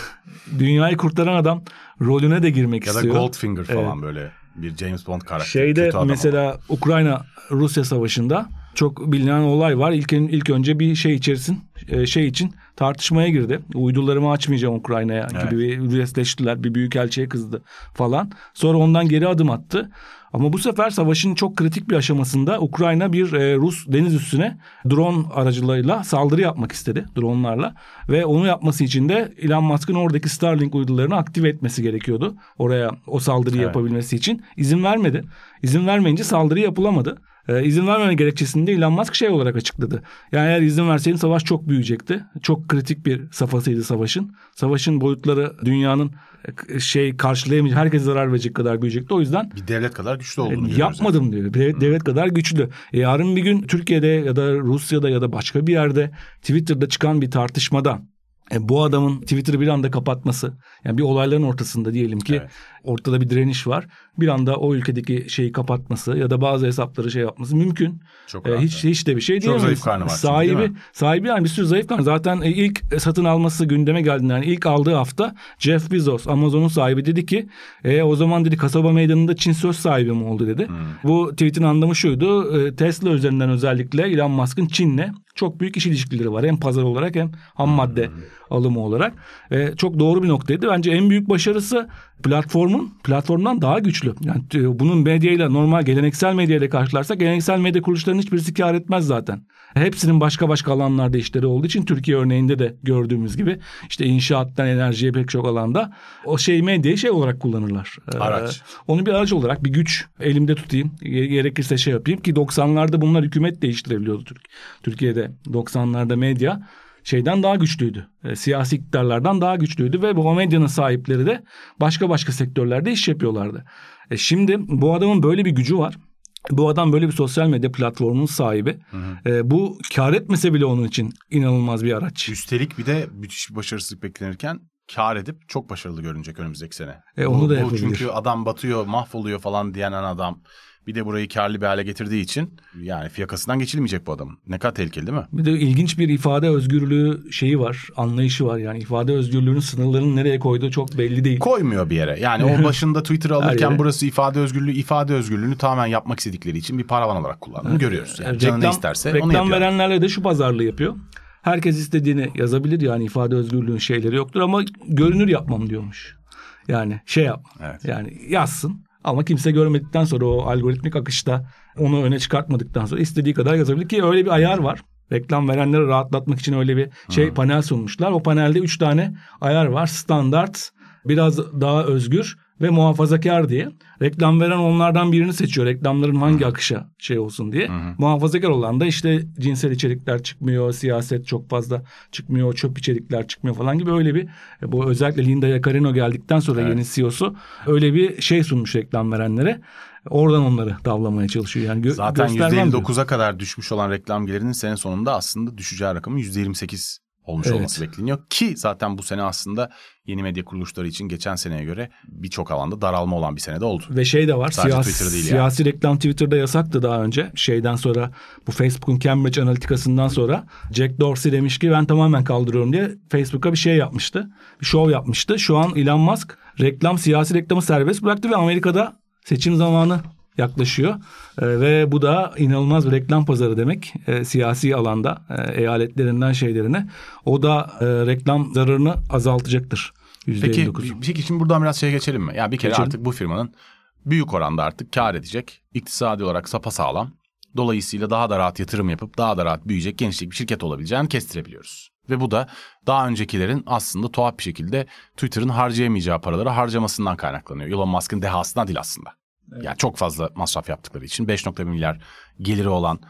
dünyayı kurtaran adam rolüne de girmek ya da istiyor. Goldfinger falan böyle bir James Bond karakteri. Şeyde mesela Ukrayna Rusya savaşında çok bilinen olay var. İlk ilk önce bir şey içerisin e, şey için tartışmaya girdi. Uydularımı açmayacağım Ukrayna'ya Evet. gibi bir üresleştiler. Bir büyükelçiye kızdı falan. Sonra ondan geri adım attı. Ama bu sefer savaşın çok kritik bir aşamasında Ukrayna bir e, Rus deniz üssüne drone aracılığıyla saldırı yapmak istedi. Dronlarla. Ve onu yapması için de Elon Musk'ın oradaki Starlink uydularını aktive etmesi gerekiyordu. Oraya o saldırıyı Evet. yapabilmesi için. İzin vermedi. İzin vermeyince saldırı yapılamadı. Ee, izin vermeme gerekçesini de Elon Musk şey olarak açıkladı. Yani eğer izin verseydim savaş çok büyüyecekti. Çok kritik bir safhasıydı savaşın. Savaşın boyutları dünyanın e, şey karşılayamayacağı, herkese zarar verecek kadar büyüyecekti. O yüzden Bir devlet kadar güçlü olduğunu e, yapmadım diyor. Devlet, devlet kadar güçlü. E, yarın bir gün Türkiye'de ya da Rusya'da ya da başka bir yerde Twitter'da çıkan bir tartışmada e, bu adamın Twitter'ı bir anda kapatması yani bir olayların ortasında diyelim ki Evet. Ortada bir direniş var. Bir anda o ülkedeki şeyi kapatması ya da bazı hesapları şey yapması mümkün. Çok E, hiç hiç de bir şey Çok diyemeyiz. zayıf karnı var Sahibi değil mi? sahibi yani bir sürü zayıf karnı. Zaten e, ilk satın alması gündeme geldiğinde yani ilk aldığı hafta Jeff Bezos Amazon'un sahibi dedi ki e, o zaman dedi kasaba meydanında Çin söz sahibi mi oldu dedi. Hmm. Bu tweet'in anlamı şuydu. e, Tesla üzerinden özellikle Elon Musk'ın Çin'le çok büyük iş ilişkileri var. Hem pazar olarak hem ham madde Hmm. Alımı olarak. E, çok doğru bir noktaydı. Bence en büyük başarısı platformun platformdan daha güçlü. Yani e, bunun medyayla normal geleneksel medyayla karşılarsak geleneksel medya kuruluşlarının hiçbirisi kar etmez zaten. Hepsinin başka başka alanlarda işleri olduğu için Türkiye örneğinde de gördüğümüz gibi işte inşaattan enerjiye pek çok alanda o şey medyayı şey olarak kullanırlar. E, Araç. onu bir araç olarak bir güç elimde tutayım. Ge- Gerekirse şey yapayım ki 90'larda bunlar hükümet değiştirebiliyordu Türk Türkiye'de 90'larda medya şeyden daha güçlüydü. E, siyasi iktidarlardan daha güçlüydü ve bu medyanın sahipleri de başka başka sektörlerde iş yapıyorlardı. E, şimdi bu adamın böyle bir gücü var. Bu adam böyle bir sosyal medya platformunun sahibi. E, bu kar etmese bile onun için inanılmaz bir araç. Üstelik bir de müthiş bir başarısızlık beklenirken kar edip çok başarılı görünecek önümüzdeki sene. E, onu Bu- da bu yapabilir. Çünkü adam batıyor, mahvoluyor falan diyen adam bir de burayı karlı bir hale getirdiği için yani fiyakasından geçilmeyecek bu adamın. Ne kadar tehlikeli değil mi? Bir de ilginç bir ifade özgürlüğü şeyi var, anlayışı var. Yani ifade özgürlüğünün sınırlarını nereye koyduğu çok belli değil. Koymuyor bir yere. Yani o başında Twitter'ı Her alırken burası ifade özgürlüğü, ifade özgürlüğünü tamamen yapmak istedikleri için bir paravan olarak kullandığını görüyoruz. Yani canı ne isterse reklam onu yapıyor. verenlerle de şu pazarlığı yapıyor. Herkes istediğini yazabilir yani ifade özgürlüğünün şeyleri yoktur ama görünür yapmam diyormuş. Yani şey yap. Evet. Yani yazsın ama kimse görmedikten sonra o algoritmik akışta onu öne çıkartmadıktan sonra istediği kadar yazabilir ki öyle bir ayar var. Reklam verenleri rahatlatmak için öyle bir şey panel sunmuşlar. O panelde üç tane ayar var. Standart, biraz daha özgür ve muhafazakar diye. Reklam veren onlardan birini seçiyor. Reklamların hangi akışa şey olsun diye. Muhafazakar olan da işte cinsel içerikler çıkmıyor, siyaset çok fazla çıkmıyor, çöp içerikler çıkmıyor falan gibi öyle bir e, bu özellikle Linda Yacarino geldikten sonra Evet. yeni CEO'su öyle bir şey sunmuş reklam verenlere. Oradan onları tavlamaya çalışıyor. Yani gö- Zaten göstermem diyor. %59'a kadar düşmüş olan reklam gelirinin sene sonunda aslında düşeceği rakamın %28 olmuş Evet. olması bekleniyor. Ki zaten bu sene aslında yeni medya kuruluşları için geçen seneye göre birçok alanda daralma olan bir senede oldu. Ve şey de var. Sadece Siyasi, Twitter değil yani. siyasi reklam Twitter'da yasaktı daha önce. Şeyden sonra bu Facebook'un Cambridge Analytica'sından sonra Jack Dorsey demiş ki ben tamamen kaldırıyorum diye Facebook'a bir şey yapmıştı. Bir şov yapmıştı. Şu an Elon Musk reklam siyasi reklamı serbest bıraktı ve Amerika'da seçim zamanı yaklaşıyor. Ee, ve bu da inanılmaz bir reklam pazarı demek. Ee, siyasi alanda e, eyaletlerinden şeylerine. O da e, reklam zararını azaltacaktır. Peki, %59. peki şimdi buradan biraz şeye geçelim mi? Ya bir kere Geçelim. artık bu firmanın büyük oranda artık kar edecek. iktisadi olarak sapasağlam. Dolayısıyla daha da rahat yatırım yapıp daha da rahat büyüyecek gençlik bir şirket olabileceğini kestirebiliyoruz. Ve bu da daha öncekilerin aslında tuhaf bir şekilde Twitter'ın harcayamayacağı paraları harcamasından kaynaklanıyor. Elon Musk'ın dehasından değil aslında. Yani çok fazla masraf yaptıkları için 5.1 milyar geliri olan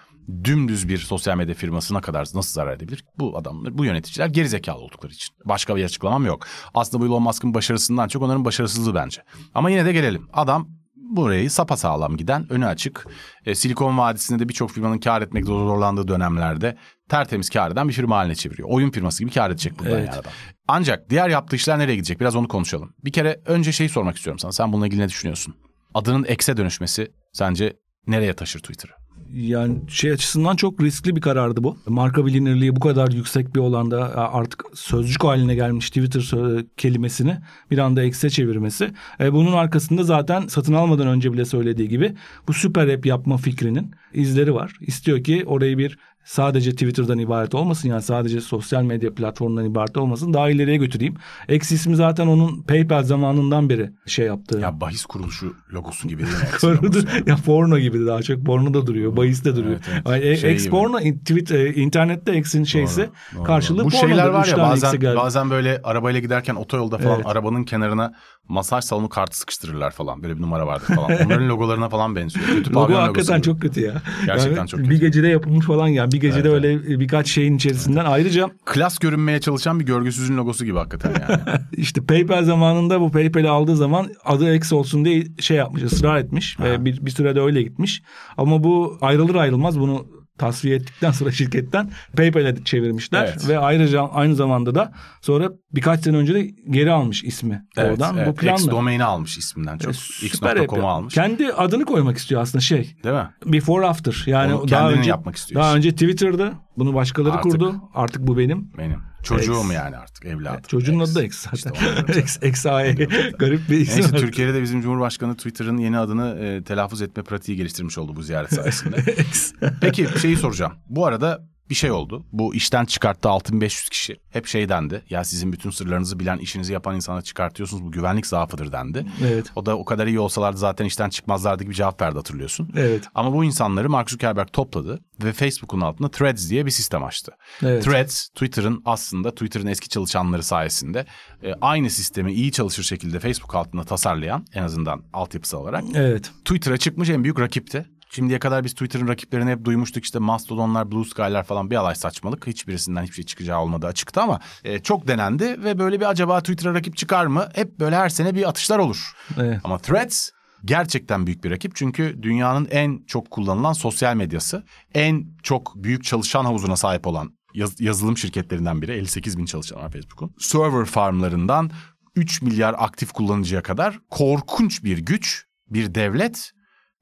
dümdüz bir sosyal medya firmasına kadar nasıl zarar edebilir? Bu adamlar, bu yöneticiler gerizekalı oldukları için. Başka bir açıklamam yok. Aslında bu Elon Musk'ın başarısından çok onların başarısızlığı bence. Ama yine de gelelim. Adam burayı sapasağlam giden, önü açık. E, Silikon Vadisi'nde de birçok firmanın kar etmekte zorlandığı dönemlerde tertemiz kar eden bir firma haline çeviriyor. Oyun firması gibi kar edecek buradan Evet. yani adam. Ancak diğer yaptığı işler nereye gidecek? Biraz onu konuşalım. Bir kere önce şeyi sormak istiyorum sana. Sen bununla ilgili ne düşünüyorsun? Adının X'e dönüşmesi sence nereye taşır Twitter'ı? Yani şey açısından çok riskli bir karardı bu. Marka bilinirliği bu kadar yüksek bir olanda artık sözcük haline gelmiş Twitter sö- kelimesini bir anda X'e çevirmesi. E, bunun arkasında zaten satın almadan önce bile söylediği gibi bu süper app yapma fikrinin izleri var. İstiyor ki orayı bir sadece Twitter'dan ibaret olmasın yani sadece sosyal medya platformundan ibaret olmasın daha ileriye götüreyim. X ismi zaten onun PayPal zamanından beri şey yaptığı. Ya bahis kuruluşu logosu gibi Korudu. yani. ya porno gibi daha çok porno da duruyor. Bahis de duruyor. Evet, evet. Ay, e- Şey X gibi. porno tweet, e, internette X'in şeyse Doğru, doğru. karşılığı Bu pornodur. şeyler var ya bazen bazen böyle arabayla giderken otoyolda falan Evet. arabanın kenarına masaj salonu kartı sıkıştırırlar falan. Böyle bir numara vardır falan. Onların logolarına falan benziyor. Kötü Logo hakikaten logosu. çok kötü ya. Gerçekten Yani çok Bir kötü. gecede yapılmış falan yani. Bir gecede Evet, öyle birkaç şeyin içerisinden. Ayrıca Klas görünmeye çalışan bir görgüsüzün logosu gibi hakikaten yani. işte PayPal zamanında bu PayPal'i aldığı zaman adı X olsun diye şey yapmış, ısrar etmiş. Ha. Ve bir, bir sürede öyle gitmiş. Ama bu ayrılır ayrılmaz bunu tasfiye ettikten sonra şirketten PayPal'e çevirmişler. Evet. Ve ayrıca aynı zamanda da sonra birkaç sene önce de geri almış ismi evet, oradan. evet. Bu planla. X domaini almış isminden çok. E, süper X.com'u almış. Kendi adını koymak istiyor aslında şey. Değil mi? Before after. Yani Onu daha önce yapmak istiyor Daha önce Twitter'da bunu başkaları Artık- kurdu. Artık bu benim. Benim. Çocuğum X. yani artık evladım. Çocuğun X. adı da X zaten. İşte diyorum X, XAE. Garip bir isim. Neyse. Türkiye'de de bizim Cumhurbaşkanı Twitter'ın yeni adını e, telaffuz etme pratiği geliştirmiş oldu bu ziyaret sayesinde. X. Peki şeyi soracağım. Bu arada bir şey oldu. Bu işten çıkarttı 6500 kişi. Hep şey dendi. Ya sizin bütün sırlarınızı bilen, işinizi yapan insana çıkartıyorsunuz. Bu güvenlik zaafıdır dendi. Evet. O da o kadar iyi olsalardı zaten işten çıkmazlardı gibi cevap verdi hatırlıyorsun. Evet. Ama bu insanları Mark Zuckerberg topladı ve Facebook'un altında Threads diye bir sistem açtı. Evet. Threads Twitter'ın aslında Twitter'ın eski çalışanları sayesinde e, aynı sistemi iyi çalışır şekilde Facebook altında tasarlayan en azından altyapısı olarak Evet. Twitter'a çıkmış en büyük rakipti. Şimdiye kadar biz Twitter'ın rakiplerini hep duymuştuk işte Mastodonlar, Blue Sky'lar falan bir alay saçmalık. Hiçbirisinden hiçbir şey çıkacağı olmadı açıkta ama e, çok denendi ve böyle bir acaba Twitter'a rakip çıkar mı? Hep böyle her sene bir atışlar olur. Evet. Ama Threads gerçekten büyük bir rakip çünkü dünyanın en çok kullanılan sosyal medyası, en çok büyük çalışan havuzuna sahip olan yaz- yazılım şirketlerinden biri 58 bin çalışan var Facebook'un. Server farmlarından 3 milyar aktif kullanıcıya kadar korkunç bir güç, bir devlet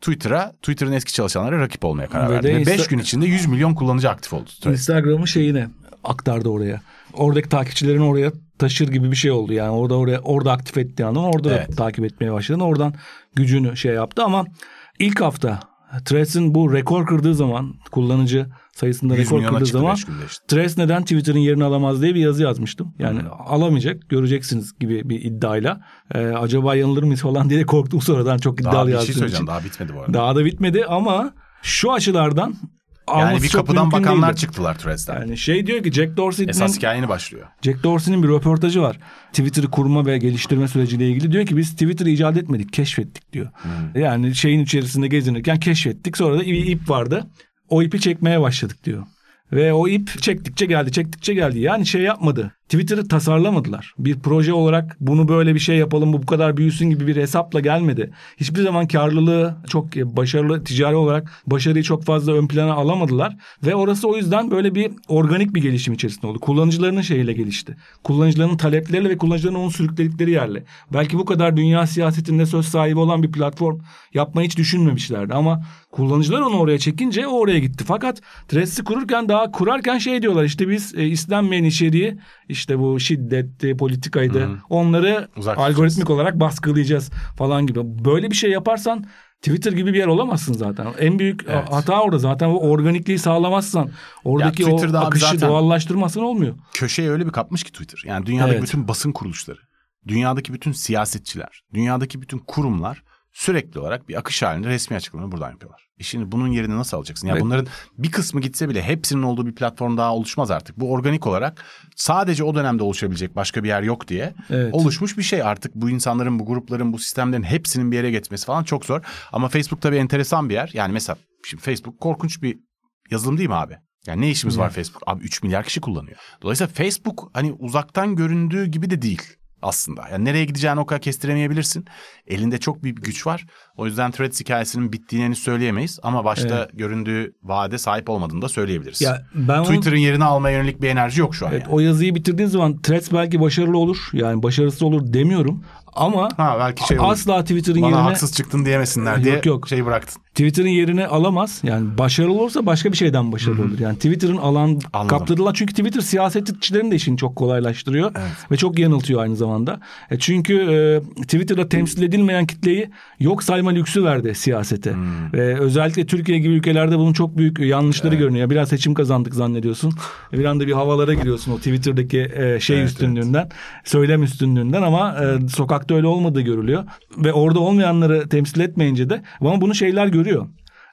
Twitter'a, Twitter'ın eski çalışanlara rakip olmaya karar Ve verdi. Ve 5 Insta- gün içinde 100 milyon kullanıcı aktif oldu. Instagram'ın şeyine aktardı oraya. Oradaki takipçilerini oraya taşır gibi bir şey oldu. Yani orada oraya orada aktif ettiği anda orada da Evet. takip etmeye başladı. Oradan gücünü şey yaptı ama ilk hafta Threads'in bu rekor kırdığı zaman kullanıcı sayısında 100 rekor kırdığı zaman 5 günde işte. Threads neden Twitter'ın yerini alamaz diye bir yazı yazmıştım. Yani alamayacak göreceksiniz gibi bir iddiayla. Ee, acaba yanılır mıyız falan diye korktum sonradan çok Daha iddialı bir şey yazdığım söyleyeceğim için. daha bitmedi bu arada. Daha da bitmedi ama şu açılardan yani bir kapıdan bakanlar değildi. çıktılar Threads'ten. Yani şey diyor ki Jack Dorsey'nin Esas hikaye yeni başlıyor. Jack Dorsey'nin bir röportajı var. Twitter'ı kurma ve geliştirme süreciyle ilgili diyor ki biz Twitter'ı icat etmedik, keşfettik diyor. Yani şeyin içerisinde gezinirken keşfettik. Sonra da bir ip vardı. O ipi çekmeye başladık diyor. Ve o ip çektikçe geldi, çektikçe geldi. Yani şey yapmadı. Twitter'ı tasarlamadılar. Bir proje olarak bunu böyle bir şey yapalım, bu bu kadar büyüsün gibi bir hesapla gelmedi. Hiçbir zaman karlılığı çok başarılı ticari olarak başarıyı çok fazla ön plana alamadılar. Ve orası o yüzden böyle bir organik bir gelişim içerisinde oldu. Kullanıcılarının şeyiyle gelişti. Kullanıcıların talepleriyle ve kullanıcıların onu sürükledikleri yerle. Belki bu kadar dünya siyasetinde söz sahibi olan bir platform yapmayı hiç düşünmemişlerdi. Ama kullanıcılar onu oraya çekince o oraya gitti. Fakat Threads'i kururken daha kurarken şey diyorlar işte biz e, istenmeyen içeriği bu şiddetti, politikaydı onları Uzak tutacağız. algoritmik olarak baskılayacağız falan gibi. Böyle bir şey yaparsan Twitter gibi bir yer olamazsın zaten. En büyük Evet. hata orada zaten o organikliği sağlamazsan oradaki o Twitter'da abi akışı doğallaştırmazsan olmuyor. köşeye öyle bir kapmış ki Twitter. Yani dünyadaki Evet. bütün basın kuruluşları, dünyadaki bütün siyasetçiler, dünyadaki bütün kurumlar sürekli olarak bir akış halinde resmi açıklamaları buradan yapıyorlar. E şimdi bunun yerini nasıl alacaksın? Ya yani Evet. bunların bir kısmı gitse bile hepsinin olduğu bir platform daha oluşmaz artık. Bu organik olarak sadece o dönemde oluşabilecek başka bir yer yok diye Evet. oluşmuş bir şey. Artık bu insanların, bu grupların, bu sistemlerin hepsinin bir yere geçmesi falan çok zor. Ama Facebook tabii enteresan bir yer. Yani mesela şimdi Facebook korkunç bir yazılım değil mi abi? Yani ne işimiz var Facebook? Abi 3 milyar kişi kullanıyor. Dolayısıyla Facebook hani uzaktan göründüğü gibi de değil aslında. Yani nereye gideceğini o kadar kestiremeyebilirsin. Elinde çok büyük bir güç var. O yüzden Threads hikayesinin bittiğini henüz söyleyemeyiz. Ama başta göründüğü vaade sahip olmadığını da söyleyebiliriz. Ya ben onu- Twitter'ın yerini almaya yönelik bir enerji yok şu an. Evet, yani. o yazıyı bitirdiğin zaman Threads belki başarılı olur. Yani başarısız olur demiyorum. Ama Ha belki şey olur. asla Twitter'ın Bana yerine haksız çıktın diyemesinler Yok, diye yok. şeyi bıraktın. Twitter'ın yerini alamaz. Yani başarılı olursa başka bir şeyden başarılı olur. Yani Twitter'ın alan Anladım. kaptırılan çünkü Twitter siyasetçilerin de işini çok kolaylaştırıyor ve çok yanıltıyor aynı zamanda. E çünkü e, Twitter'da temsil edilmeyen kitleyi yok sayma lüksü verdi siyasete. Ve özellikle Türkiye gibi ülkelerde bunun çok büyük yanlışları görünüyor. Biraz seçim kazandık zannediyorsun. Bir anda bir havalara giriyorsun o Twitter'daki e, şey Evet, üstünlüğünden, söylem üstünlüğünden ama e, sokakta öyle olmadığı görülüyor. Ve orada olmayanları temsil etmeyince de ama bunu şeyler görüyor.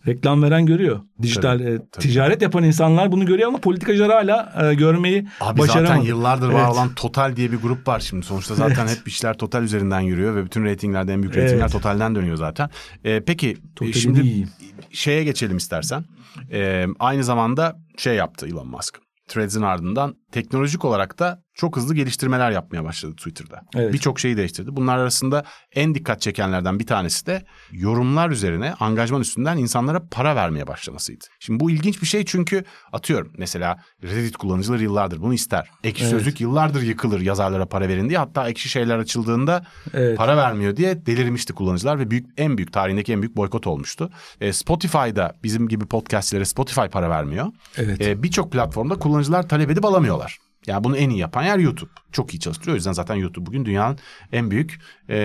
Reklam veren görüyor. Dijital e, ticaret yapan insanlar bunu görüyor ama politikacılar hala e, görmeyi Abi başaramadı. zaten yıllardır var Evet. olan Total diye bir grup var şimdi. Sonuçta zaten hep işler Total üzerinden yürüyor ve bütün reytinglerde en büyük reytingler Evet. Total'den dönüyor zaten. Ee, peki Total'in şimdi iyi. şeye geçelim istersen. Ee, aynı zamanda şey yaptı Elon Musk. Threads'in ardından teknolojik olarak da çok hızlı geliştirmeler yapmaya başladı Twitter'da. Evet. Birçok şeyi değiştirdi. Bunlar arasında en dikkat çekenlerden bir tanesi de yorumlar üzerine, angajman üstünden insanlara para vermeye başlamasıydı. Şimdi bu ilginç bir şey çünkü atıyorum mesela Reddit kullanıcıları yıllardır bunu ister. Ekşi Evet. Sözlük yıllardır yıkılır yazarlara para verin diye. Hatta ekşi şeyler açıldığında Evet. para vermiyor diye delirmişti kullanıcılar ve büyük en büyük tarihindeki en büyük boykot olmuştu. E, Spotify'da bizim gibi podcastlere Spotify para vermiyor. Evet. E, Birçok platformda kullanıcılar talep edip alamıyorlar. Yani bunu en iyi yapan yer YouTube. Çok iyi çalıştırıyor. O yüzden zaten YouTube bugün dünyanın en büyük e,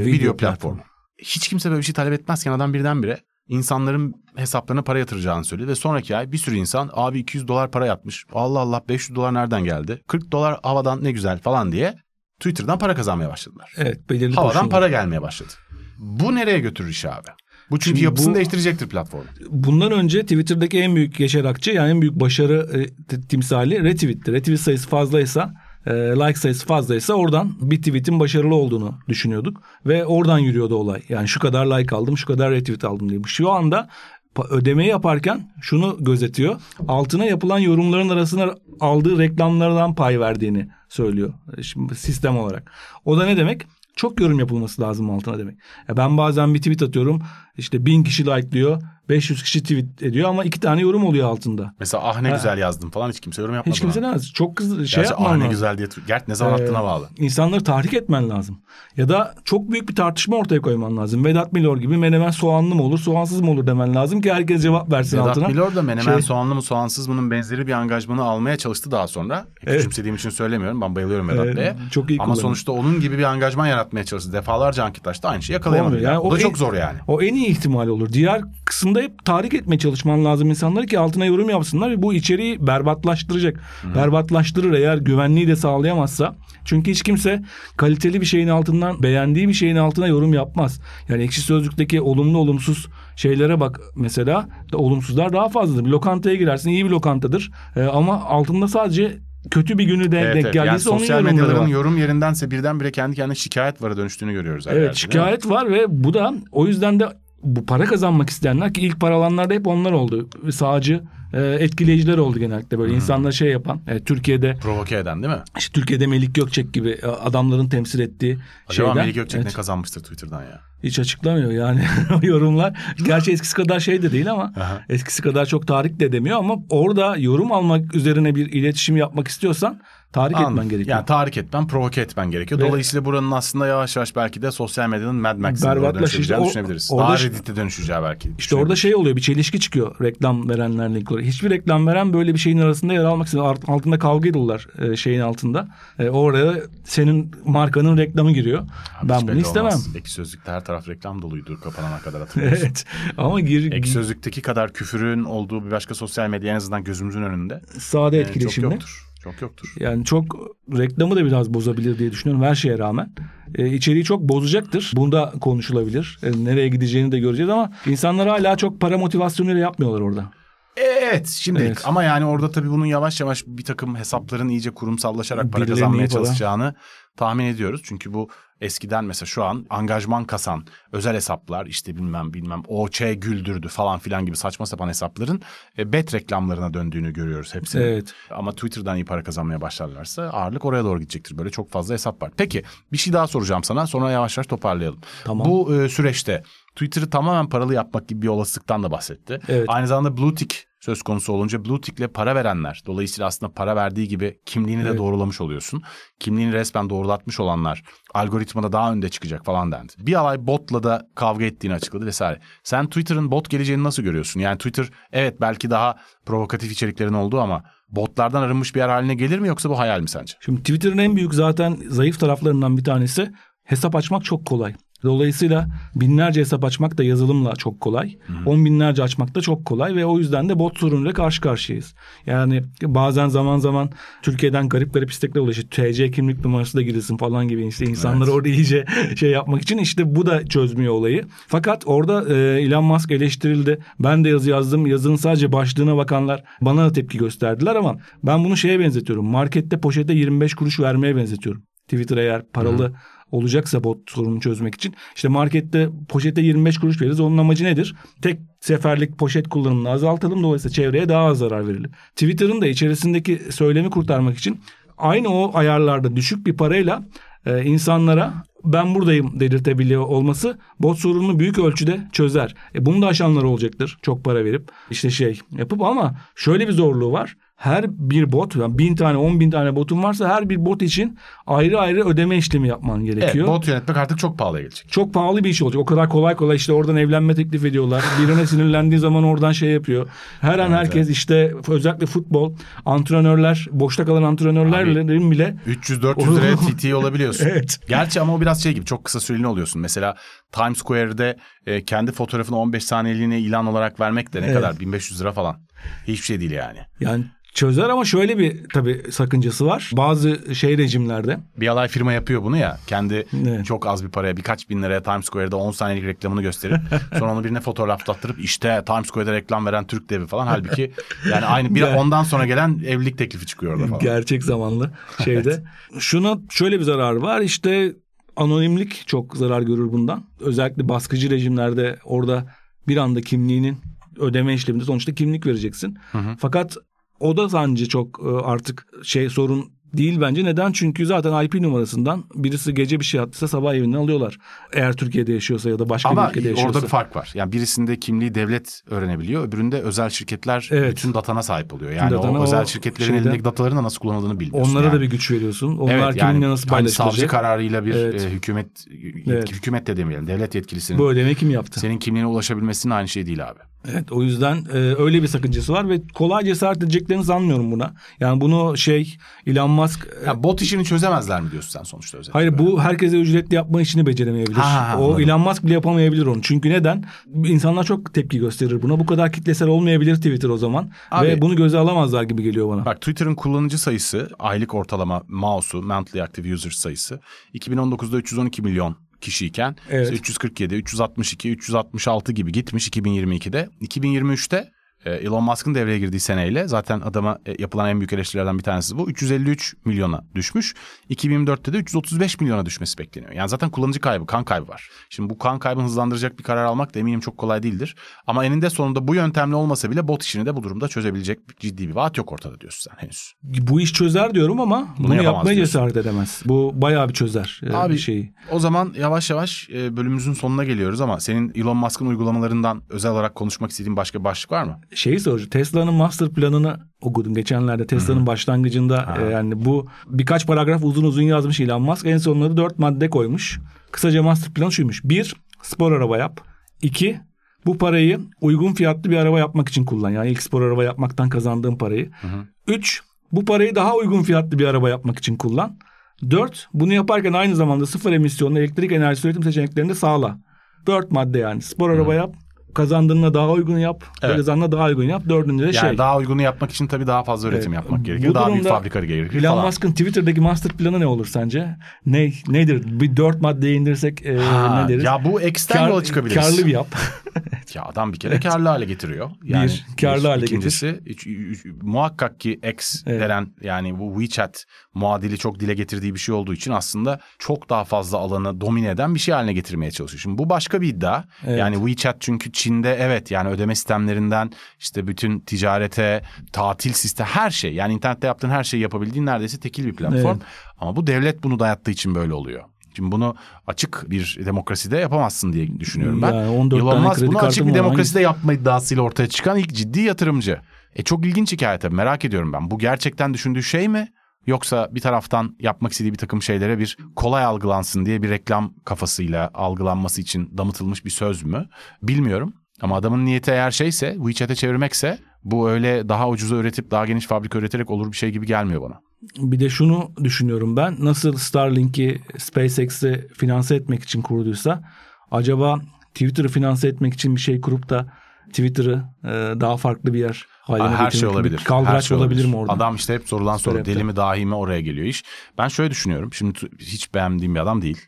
video, Video platformu. Hiç kimse böyle bir şey talep etmezken adam birdenbire insanların hesaplarına para yatıracağını söyledi. Ve sonraki ay bir sürü insan abi 200 dolar para yatmış. Allah Allah 500 dolar nereden geldi? 40 dolar havadan ne güzel falan diye Twitter'dan para kazanmaya başladılar. Evet belirli Havadan koşullar. para gelmeye başladı. Bu nereye götürür işi abi? Bu çünkü Şimdi yapısını bu- değiştirecektir platformun. Bundan önce Twitter'daki en büyük Yaşar Akçı yani en büyük başarı e, timsali retweet'ti. Retweet sayısı fazlaysa e, like sayısı fazlaysa oradan bir tweet'in başarılı olduğunu düşünüyorduk. Ve oradan yürüyordu olay. Yani şu kadar like aldım şu kadar retweet aldım diye. Şu anda ödemeyi yaparken şunu gözetiyor. Altına yapılan yorumların arasına aldığı reklamlardan pay verdiğini söylüyor. E, Şimdi sistem olarak. O da ne demek? Çok yorum yapılması lazım altına demek. Ya ben bazen bir tweet atıyorum. İşte bin kişi like'lıyor. 500 kişi tweet ediyor ama iki tane yorum oluyor altında. Mesela ah ne güzel yazdım falan hiç kimse yorum yapmadı. Hiç kimse demez. Çok kız şey Gerçi yapman ah ne lazım. güzel diye. Gert ne zaman attığına Ee, bağlı. İnsanları tahrik etmen lazım. Ya da çok büyük bir tartışma ortaya koyman lazım. Vedat Milor gibi menemen soğanlı mı olur soğansız mı olur demen lazım ki herkes cevap versin Vedat altına. Milor da menemen Şey- soğanlı mı soğansız mının benzeri bir angajmanı almaya çalıştı daha sonra. Evet. Küçümsediğim için söylemiyorum. Ben bayılıyorum Vedat Evet, Bey'e. çok iyi Ama kullanıyor. sonuçta onun gibi bir angajman yaratmaya çalıştı. Defalarca anket açtı. Aynı şeyi yakalayamadı. Yani. Yani o, o da en- çok zor yani. O en iyi ihtimal olur. Diğer kısımda hep tahrik etmeye çalışman lazım insanları ki altına yorum yapsınlar ve bu içeriği berbatlaştıracak. Berbatlaştırır eğer güvenliği de sağlayamazsa. Çünkü hiç kimse kaliteli bir şeyin altından beğendiği bir şeyin altına yorum yapmaz. Yani ekşi sözlükteki olumlu olumsuz şeylere bak mesela da olumsuzlar daha fazladır. Bir lokantaya girersin iyi bir lokantadır Ee, ama altında sadece kötü bir günü de Evet, denk evet. Yani geldiyse onun sosyal medyaların var. yorum yerindense birdenbire kendi kendine şikayet vara dönüştüğünü görüyoruz. Evet mi? şikayet var ve bu da o yüzden de bu para kazanmak isteyenler ki ilk para alanlar da hep onlar oldu. Sağcı e, etkileyiciler oldu genellikle böyle insanlar şey yapan e, Türkiye'de Provoke eden değil mi? işte Türkiye'de Melik Gökçek gibi e, adamların temsil ettiği Acaba şeyden Melih Gökçek evet, ne kazanmıştır Twitter'dan ya? hiç açıklamıyor yani yorumlar. Gerçi eskisi kadar şey de değil ama Aha. eskisi kadar çok tahrik de demiyor ama orada yorum almak üzerine bir iletişim yapmak istiyorsan tahrik Anladım. etmen gerekiyor. Yani tahrik etmen, provoke etmen gerekiyor. Ve- Dolayısıyla buranın aslında yavaş yavaş belki de sosyal medyanın Mad Max'ine dönüşebileceğini O- düşünebiliriz. orada Daha Reddit'e dönüşeceği belki. İşte orada şey oluyor bir çelişki çıkıyor reklam verenlerle ilgili. Hiçbir reklam veren böyle bir şeyin arasında yer almak istemiyor. Altında kavga ediyorlar e, şeyin altında. E, oraya senin markanın reklamı giriyor. Abi ben bunu istemem. olmaz. Ek sözlükte her taraf reklam doluydu kapanana kadar hatırlıyorsun. evet ama gir, Ek sözlükteki kadar küfürün olduğu bir başka sosyal medya en azından gözümüzün önünde. sade Ee, çok etkileşimli. yoktur. Çok yoktur. Yani çok reklamı da biraz bozabilir diye düşünüyorum her şeye rağmen. e, içeriği çok bozacaktır. Bunda konuşulabilir. E, nereye gideceğini de göreceğiz ama insanlar hala çok para motivasyonuyla yapmıyorlar orada. Evet şimdi Evet. ama yani orada tabii bunun yavaş yavaş bir takım hesapların iyice kurumsallaşarak para Birilerinin kazanmaya çalışacağını tahmin ediyoruz. Çünkü bu eskiden mesela şu an angajman kasan özel hesaplar işte bilmem bilmem OÇ güldürdü falan filan gibi saçma sapan hesapların e, bet reklamlarına döndüğünü görüyoruz hepsini. Evet. Ama Twitter'dan iyi para kazanmaya başlarlarsa ağırlık oraya doğru gidecektir. Böyle çok fazla hesap var. Peki bir şey daha soracağım sana sonra yavaş yavaş toparlayalım. Tamam. Bu e, süreçte Twitter'ı tamamen paralı yapmak gibi bir olasılıktan da bahsetti. Evet. Aynı zamanda Blue Tick söz konusu olunca Blue Tick'le para verenler dolayısıyla aslında para verdiği gibi kimliğini de Evet. doğrulamış oluyorsun. Kimliğini resmen doğrulatmış olanlar algoritmada daha önde çıkacak falan dendi. Bir alay botla da kavga ettiğini açıkladı vesaire. Sen Twitter'ın bot geleceğini nasıl görüyorsun? Yani Twitter evet belki daha provokatif içeriklerin olduğu ama botlardan arınmış bir yer haline gelir mi yoksa bu hayal mi sence? Şimdi Twitter'ın en büyük zaten zayıf taraflarından bir tanesi hesap açmak çok kolay. Dolayısıyla binlerce hesap açmak da yazılımla çok kolay. On binlerce açmak da çok kolay ve o yüzden de bot sorunuyla karşı karşıyayız. Yani bazen zaman zaman Türkiye'den garip garip istekler ulaşıyor. TC kimlik numarası da girilsin falan gibi işte insanları orada iyice şey yapmak için işte bu da çözmüyor olayı. Fakat orada e, Elon Musk eleştirildi. Ben de yazı yazdım. Yazının sadece başlığına bakanlar bana da tepki gösterdiler ama ben bunu şeye benzetiyorum. Markette poşete 25 kuruş vermeye benzetiyorum. Twitter eğer paralı olacaksa bot sorununu çözmek için. işte markette poşete 25 kuruş veririz. Onun amacı nedir? Tek seferlik poşet kullanımını azaltalım. Dolayısıyla çevreye daha az zarar verelim. Twitter'ın da içerisindeki söylemi kurtarmak için aynı o ayarlarda düşük bir parayla e, insanlara ben buradayım dedirtebiliyor olması bot sorununu büyük ölçüde çözer. E, bunu da aşanlar olacaktır. Çok para verip işte şey yapıp ama şöyle bir zorluğu var. Her bir bot, yani bin tane, on bin tane botun varsa her bir bot için ayrı ayrı ödeme işlemi yapman Evet, gerekiyor. bot yönetmek artık çok pahalıya gelecek. Çok pahalı bir iş olacak. O kadar kolay kolay işte oradan evlenme teklif ediyorlar. Birine sinirlendiği zaman oradan şey yapıyor. Her an herkes işte özellikle futbol, antrenörler, boşta kalan antrenörlerin bile 300-400 liraya TT olabiliyorsun. Evet. Gerçi ama o biraz şey gibi çok kısa süreli oluyorsun. Mesela Times Square'de e, kendi fotoğrafını 15 saniyeliğine ilan olarak vermek de ne Evet. kadar? 1500 lira falan. Hiçbir şey değil yani. yani çözer ama şöyle bir tabii sakıncası var. Bazı şey rejimlerde Bir alay firma yapıyor bunu ya. Kendi Evet. çok az bir paraya birkaç bin liraya Times Square'da 10 saniyelik reklamını gösterip sonra onu birine fotoğraflattırıp işte Times Square'da reklam veren Türk devi falan. Halbuki yani aynı bir ondan sonra gelen evlilik teklifi çıkıyor orada falan. gerçek zamanlı şeyde. Şuna şöyle bir zarar var işte anonimlik çok zarar görür bundan. Özellikle baskıcı rejimlerde orada bir anda kimliğinin ödeme işleminde sonuçta kimlik vereceksin. Fakat o da bence çok e, artık şey sorun değil bence. Neden? Çünkü zaten IP numarasından birisi gece bir şey attıysa sabah evinden alıyorlar. Eğer Türkiye'de yaşıyorsa ya da başka bir Ama ülkede yaşıyorsa. orada bir fark var. Yani birisinde kimliği devlet öğrenebiliyor. Öbüründe özel şirketler Evet. bütün datana sahip oluyor. Yani Datana o özel şirketlerin şeyde- elindeki dataların da nasıl kullanıldığını bilmiyorsun. Onlara yani. da bir güç veriyorsun. Onlar Evet, kiminle yani nasıl hani savcı paylaşılacak? kararıyla bir Evet. e, hükümet yetki, Evet. hükümet de demeyelim devlet yetkilisinin Bu ödeme kim yaptı? senin kimliğine ulaşabilmesinin aynı şey değil abi. Evet o yüzden e, öyle bir sakıncası var ve kolay cesaret edeceklerini sanmıyorum buna. Yani bunu şey Elon Musk e, Ya bot işini çözemezler mi diyorsun sen sonuçta özellikle? Hayır bu herkese ücretli yapma işini beceremeyebilir. Ha, o. Elon Musk bile yapamayabilir onu. Çünkü neden? İnsanlar çok tepki gösterir buna. Bu kadar kitlesel olmayabilir Twitter o zaman. Abi- Ve bunu göze alamazlar gibi geliyor bana. Bak Twitter'ın kullanıcı sayısı aylık ortalama mouse'u monthly active user sayısı 2019'da 312 milyon kişiyken Evet. işte 347, 362, 366 gibi gitmiş 2022'de. 2023'te e, Elon Musk'ın devreye girdiği seneyle zaten adama e, yapılan en büyük eleştirilerden bir tanesi bu. 353 milyona düşmüş. 2024'te de 335 milyona düşmesi bekleniyor. Yani zaten kullanıcı kaybı, kan kaybı var. Şimdi bu kan kaybını hızlandıracak bir karar almak da eminim çok kolay değildir. Ama eninde sonunda bu yöntemle olmasa bile bot işini de bu durumda çözebilecek ciddi bir vaat yok ortada diyorsun sen henüz. Bu iş çözer diyorum ama bunu, yapamaz yapmaya diyorsun. cesaret edemez. Bu bayağı bir çözer e, Abi bir şeyi. o zaman yavaş yavaş e, bölümümüzün sonuna geliyoruz ama senin Elon Musk'ın uygulamalarından özel olarak konuşmak istediğin başka bir başlık var mı? Şeyi soracağım. Tesla'nın master planını okudum geçenlerde. Tesla'nın başlangıcında e, yani bu birkaç paragraf uzun uzun yazmış Elon Musk. En sonunda dört madde koymuş. Kısaca master plan şuymuş. Bir, spor araba yap. İki, bu parayı uygun fiyatlı bir araba yapmak için kullan. Yani ilk spor araba yapmaktan kazandığın parayı. Üç, bu parayı daha uygun fiyatlı bir araba yapmak için kullan. Dört, bunu yaparken aynı zamanda sıfır emisyonlu elektrik enerjisi üretim seçeneklerini de sağla. Dört madde yani. Spor araba yap, kazandığına daha uygun yap. Evet. Kazandığına daha uygun yap. Dördüncü de Yani şey. daha uygunu yapmak için tabii daha fazla üretim Evet. yapmak gerekiyor. Bu Daha büyük fabrikaları gerekiyor Elon falan. Musk'ın Twitter'daki master planı ne olur sence? Ne nedir? Bir dört maddeye indirsek e, Ha, ne deriz? ya bu X'ten yola çıkabiliriz. Karlı bir yap. Ya adam bir kere karlı hale getiriyor. Bir, karlı hale ikincisi, üç- üç- muhakkak ki X Evet. denen yani bu WeChat muadili çok dile getirdiği bir şey olduğu için aslında çok daha fazla alanı domine eden bir şey haline getirmeye çalışıyor. Şimdi bu başka bir iddia. Evet. Yani WeChat çünkü Çin'de evet yani ödeme sistemlerinden işte bütün ticarete, tatil sistem her şey yani internette yaptığın her şeyi yapabildiğin neredeyse tekil bir platform. Evet. Ama bu devlet bunu dayattığı için böyle oluyor. Şimdi bunu açık bir demokraside yapamazsın diye düşünüyorum ben. Yani 14 Elon Musk bunu açık bir demokraside yapma iddiasıyla ortaya çıkan ilk ciddi yatırımcı. E çok ilginç hikaye tabii merak ediyorum ben. Bu gerçekten düşündüğü şey mi? Yoksa bir taraftan yapmak istediği bir takım şeylere bir kolay algılansın diye bir reklam kafasıyla algılanması için damıtılmış bir söz mü? Bilmiyorum. Ama adamın niyeti eğer şeyse WeChat'e çevirmekse bu öyle daha ucuza üretip daha geniş fabrika üreterek olur bir şey gibi gelmiyor bana. Bir de şunu düşünüyorum ben. Nasıl Starlink'i SpaceX'i finanse etmek için kurduysa acaba Twitter'ı finanse etmek için bir şey kurup da Twitter'ı e, daha farklı bir yer haline Her şey olabilir. Kaldıraç Her şey olabilir mi orada? Adam işte hep sorulan soru deli mi dahi mi oraya geliyor iş. Ben şöyle düşünüyorum. Şimdi hiç beğendiğim bir adam değil.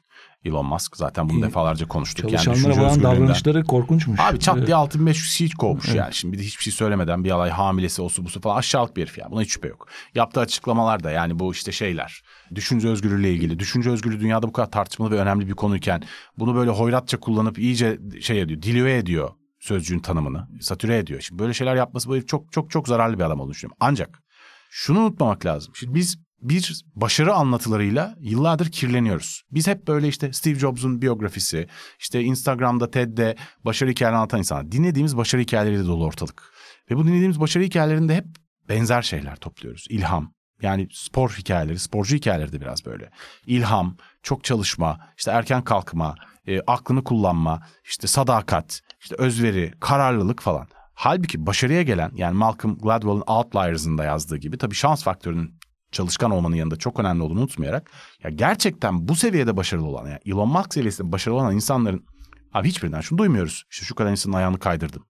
Elon Musk zaten bunu defalarca konuştuk. Yani Çalışanlara düşünce olan davranışları korkunçmuş. Abi çat Evet. diye 6500 kişi hiç kovmuş yani. Şimdi bir de hiçbir şey söylemeden bir alay hamilesi osu busu falan aşağılık bir herif yani. Buna hiç şüphe yok. Yaptığı açıklamalar da yani bu işte şeyler. Düşünce özgürlüğüyle ilgili. Düşünce özgürlüğü dünyada bu kadar tartışmalı ve önemli bir konuyken bunu böyle hoyratça kullanıp iyice şey ediyor, dilüve ediyor sözcüğün tanımını. Satüre ediyor. Şimdi böyle şeyler yapması bu herif çok çok çok zararlı bir adam olduğunu düşünüyorum. Ancak şunu unutmamak lazım. Şimdi biz bir başarı anlatılarıyla yıllardır kirleniyoruz. Biz hep böyle işte Steve Jobs'un biyografisi, işte Instagram'da, TED'de başarı hikayelerini anlatan insanlar. Dinlediğimiz başarı hikayeleriyle dolu ortalık. Ve bu dinlediğimiz başarı hikayelerinde hep benzer şeyler topluyoruz. İlham, yani spor hikayeleri, sporcu hikayeleri de biraz böyle. İlham, çok çalışma, işte erken kalkma, e, aklını kullanma, işte sadakat, işte özveri, kararlılık falan. Halbuki başarıya gelen yani Malcolm Gladwell'ın Outliers'ında yazdığı gibi tabii şans faktörünün çalışkan olmanın yanında çok önemli olduğunu unutmayarak ya gerçekten bu seviyede başarılı olan yani Elon Musk seviyesinde başarılı olan insanların abi hiçbirinden şunu duymuyoruz. İşte şu kadar insanın ayağını kaydırdım.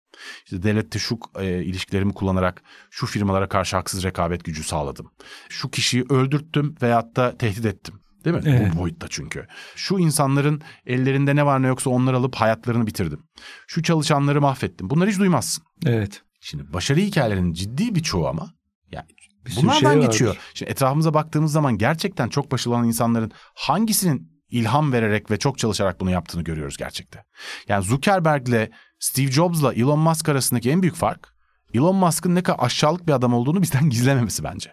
İşte devlette şu e, ilişkilerimi kullanarak şu firmalara karşı haksız rekabet gücü sağladım. Şu kişiyi öldürttüm veyahut da tehdit ettim. Değil mi? Evet. Bu boyutta çünkü. Şu insanların ellerinde ne var ne yoksa onları alıp hayatlarını bitirdim. Şu çalışanları mahvettim. Bunları hiç duymazsın. Evet. Şimdi başarı hikayelerinin ciddi bir çoğu ama yani Bir bunlardan şey vardır. geçiyor. Şimdi etrafımıza baktığımız zaman gerçekten çok başarılı olan insanların hangisinin ilham vererek ve çok çalışarak bunu yaptığını görüyoruz gerçekten. Yani Zuckerberg'le Steve Jobs'la Elon Musk arasındaki en büyük fark Elon Musk'ın ne kadar aşağılık bir adam olduğunu bizden gizlememesi bence.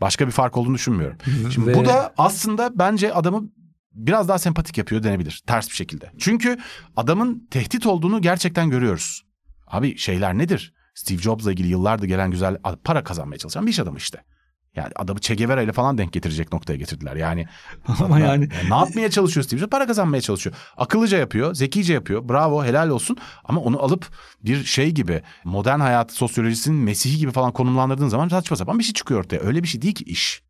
Başka bir fark olduğunu düşünmüyorum. Şimdi Ve- bu da aslında bence adamı biraz daha sempatik yapıyor denebilir ters bir şekilde. Çünkü adamın tehdit olduğunu gerçekten görüyoruz. Abi şeyler nedir? Steve Jobs'la ilgili yıllardır gelen güzel para kazanmaya çalışan bir iş adamı işte. Yani adamı Che Guevara ile falan denk getirecek noktaya getirdiler. Yani Ama yani ne yapmaya çalışıyor Steve Jobs? Para kazanmaya çalışıyor. Akıllıca yapıyor, zekice yapıyor. Bravo, helal olsun. Ama onu alıp bir şey gibi modern hayat sosyolojisinin mesihi gibi falan konumlandırdığın zaman saçma sapan bir şey çıkıyor ortaya. Öyle bir şey değil ki iş.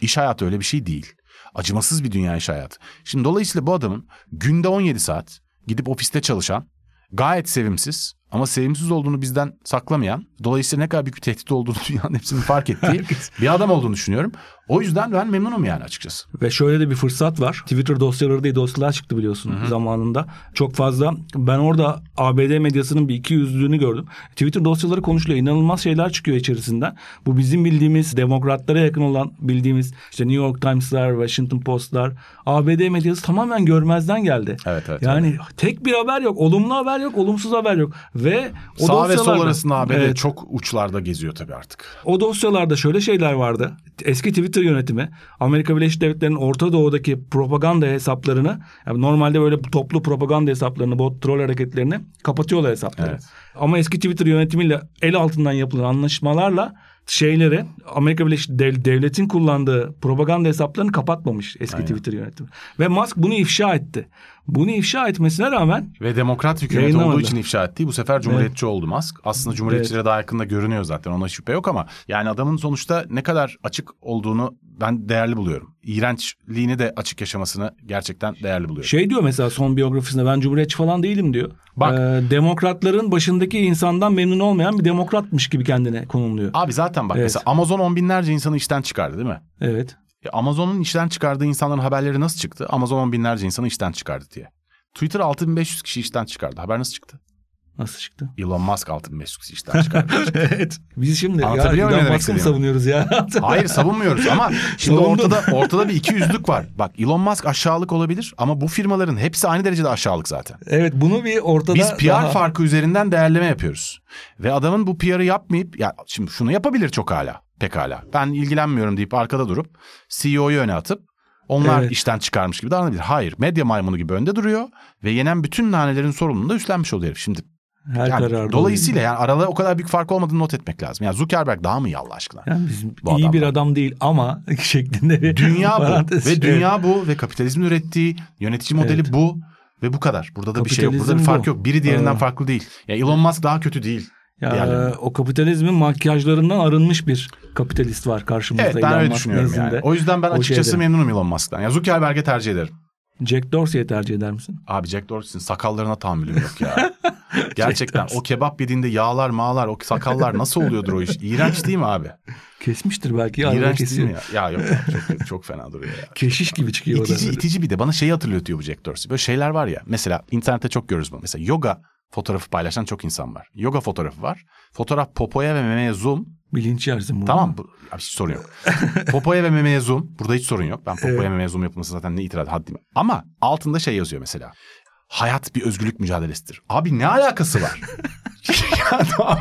İş hayatı öyle bir şey değil. Acımasız bir dünya iş hayatı. Şimdi dolayısıyla bu adamın günde 17 saat gidip ofiste çalışan, gayet sevimsiz ama sevimsiz olduğunu bizden saklamayan, dolayısıyla ne kadar büyük bir tehdit olduğunu dünyanın hepsinin fark ettiği bir adam olduğunu düşünüyorum. O yüzden ben memnunum yani açıkçası. Ve şöyle de bir fırsat var. Twitter dosyaları diye dosyalar çıktı biliyorsun zamanında. Çok fazla. Ben orada ABD medyasının bir iki yüzlüğünü gördüm. Twitter dosyaları konuşuluyor. İnanılmaz şeyler çıkıyor içerisinden. Bu bizim bildiğimiz demokratlara yakın olan bildiğimiz işte New York Times'lar, Washington Post'lar. ABD medyası tamamen görmezden geldi. Evet, evet, Yani tek bir haber yok. Olumlu haber yok. Olumsuz haber yok. Ve o Sağ ve sol arasında ABD Evet. çok uçlarda geziyor tabii artık. O dosyalarda şöyle şeyler vardı. Eski Twitter yönetimi Amerika Birleşik Devletleri'nin Orta Doğu'daki propaganda hesaplarını yani normalde böyle toplu propaganda hesaplarını, bot troll hareketlerini kapatıyorlar hesapları. Evet. Ama eski Twitter yönetimiyle el altından yapılan anlaşmalarla şeyleri Amerika Birleşik Dev- Devlet'in kullandığı propaganda hesaplarını kapatmamış eski Aynen. Twitter yönetimi. Ve Musk bunu ifşa etti. Bunu ifşa etmesine rağmen Ve demokrat hükümet olduğu için ifşa ettiği bu sefer cumhuriyetçi oldu Musk. Aslında cumhuriyetçilere daha yakında görünüyor zaten ona şüphe yok ama yani adamın sonuçta ne kadar açık olduğunu ben değerli buluyorum. iğrençliğini de açık yaşamasını gerçekten değerli buluyorum. Şey diyor mesela son biyografisinde ben cumhuriyetçi falan değilim diyor. Bak. Ee, demokratların başındaki insandan memnun olmayan bir demokratmış gibi kendine konumluyor. Abi zaten bak Evet. mesela Amazon on binlerce insanı işten çıkardı değil mi? Evet. Ya Amazon'un işten çıkardığı insanların haberleri nasıl çıktı? Amazon on binlerce insanı işten çıkardı diye. Twitter 6500 kişi işten çıkardı. Haber nasıl çıktı? Nasıl çıktı? Elon Musk 6500 kişi işten çıkardı. evet. Biz şimdi ya Elon Musk'ı mı savunuyoruz ya? Hayır savunmuyoruz ama şimdi ortada ortada bir iki yüzlük var. Bak Elon Musk aşağılık olabilir ama bu firmaların hepsi aynı derecede aşağılık zaten. evet bunu bir ortada Biz PR daha- farkı üzerinden değerleme yapıyoruz. Ve adamın bu PR'ı yapmayıp ya şimdi şunu yapabilir çok hala. Pekala. Ben ilgilenmiyorum deyip arkada durup CEO'yu öne atıp onlar Evet. işten çıkarmış gibi davranabilir. Hayır. Medya maymunu gibi önde duruyor ve yenen bütün nanelerin sorumluluğunu da üstlenmiş oluyor. Şimdi her yani kararda dolayısıyla yani arada o kadar büyük fark olmadığını not etmek lazım. Yani Zuckerberg daha mı iyi Allah aşkına? Yani bizim Bu iyi bir adamlar. adam değil ama şeklinde bir Dünya bu ve dünya bu ve kapitalizmin ürettiği yönetici modeli Evet. bu ve bu kadar. Burada da bir şey yok. Burada bir fark bu. yok. Biri diğerinden Aa. farklı değil. Ya Elon Musk daha kötü değil. Ya, diğerlerinden. o kapitalizmin makyajlarından arınmış bir kapitalist var karşımızda. Evet ben Elon öyle düşünüyorum yani. nezdinde. O yüzden ben O açıkçası şeyde. memnunum Elon Musk'tan. Ya Zuckerberg'e tercih ederim. Jack Dorsey'i tercih eder misin? Abi Jack Dorsey'nin sakallarına tahammülüm yok ya. Gerçekten o kebap yediğinde yağlar mağlar o sakallar nasıl oluyordur o iş? İğrenç değil mi abi? Kesmiştir belki. İğrenç değil mi ya? Ya yok çok, çok fena duruyor ya. Keşiş gibi çıkıyor. İtici, böyle. itici bir de bana şeyi hatırlatıyor bu Jack Dorsey. Böyle şeyler var ya mesela internette çok görürüz bunu. Mesela yoga fotoğrafı paylaşan çok insan var. Yoga fotoğrafı var. Fotoğraf popoya ve memeye zoom. Bilinç yersin bunu. Tamam bu abi hiç sorun yok. popoya ve memeye zoom. Burada hiç sorun yok. Ben popoya Evet. memeye zoom yapılması zaten ne itiraz haddim. Ama altında şey yazıyor mesela. Hayat bir özgürlük mücadelesidir. Abi ne alakası var? Ya tamam.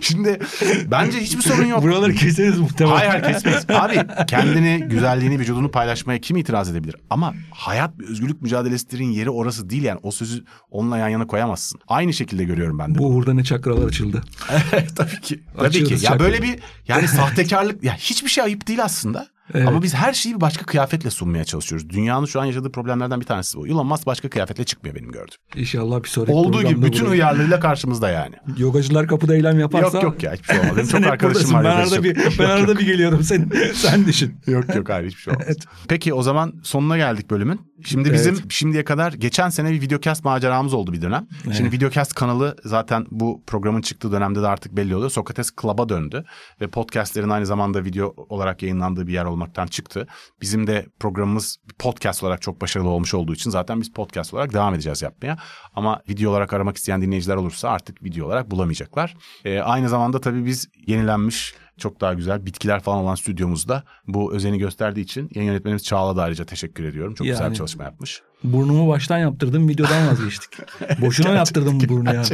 Şimdi bence hiçbir sorun yok. Buraları keseriz muhtemelen. Hayır hayır kesmeyiz. Abi kendini, güzelliğini, vücudunu paylaşmaya kim itiraz edebilir? Ama hayat bir özgürlük mücadelesidir yeri orası değil yani. O sözü onunla yan yana koyamazsın. Aynı şekilde görüyorum ben de. Bu uğurda ne çakralar açıldı. tabii ki. Tabii Açıyoruz ki. Ya böyle bir yani sahtekarlık ya hiçbir şey ayıp değil aslında. Evet. Ama biz her şeyi bir başka kıyafetle sunmaya çalışıyoruz. Dünyanın şu an yaşadığı problemlerden bir tanesi bu. Elon Musk başka kıyafetle çıkmıyor benim gördüğüm. İnşallah bir sonraki Olduğu gibi bütün buluruz. uyarlılığıyla karşımızda yani. Yogacılar kapıda eylem yaparsa. Yok yok ya hiçbir şey olmaz. Benim çok arkadaşım var. Ben arada bir, ben arada bir geliyorum. Sen, sen düşün. Yok yok hayır hiçbir şey olmaz. Peki o zaman sonuna geldik bölümün. Şimdi Evet. bizim şimdiye kadar geçen sene bir videocast maceramız oldu bir dönem. Şimdi videocast kanalı zaten bu programın çıktığı dönemde de artık belli oluyor. Sokrates Club'a döndü ve podcastlerin aynı zamanda video olarak yayınlandığı bir yer olmaktan çıktı. Bizim de programımız podcast olarak çok başarılı olmuş olduğu için zaten biz podcast olarak devam edeceğiz yapmaya. Ama video olarak aramak isteyen dinleyiciler olursa artık video olarak bulamayacaklar. Ee, aynı zamanda tabii biz yenilenmiş çok daha güzel bitkiler falan olan stüdyomuzda bu özeni gösterdiği için yayın yönetmenimiz Çağla da ayrıca teşekkür ediyorum. Çok güzel Yani. bir çalışma yapmış. Burnumu baştan yaptırdım. Videodan vazgeçtik. Boşuna yaptırdım bu burnu yani.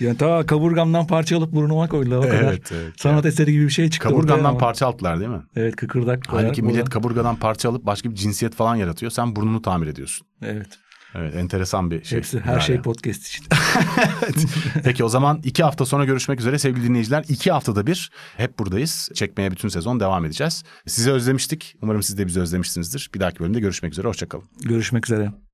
Yani ta kaburgamdan parça alıp burnuma koydular o kadar. Evet, evet. Sanat eseri gibi bir şey çıktı. ama. parça aldılar değil mi? Evet kıkırdak. Halbuki millet kaburgadan parça alıp başka bir cinsiyet falan yaratıyor. Sen burnunu tamir ediyorsun. Evet. Evet enteresan bir şey. Hepsi her Yani. şey podcast için. Peki o zaman iki hafta sonra görüşmek üzere sevgili dinleyiciler. İki haftada bir hep buradayız. Çekmeye bütün sezon devam edeceğiz. Sizi özlemiştik. Umarım siz de bizi özlemişsinizdir. Bir dahaki bölümde görüşmek üzere. Hoşçakalın. Görüşmek üzere.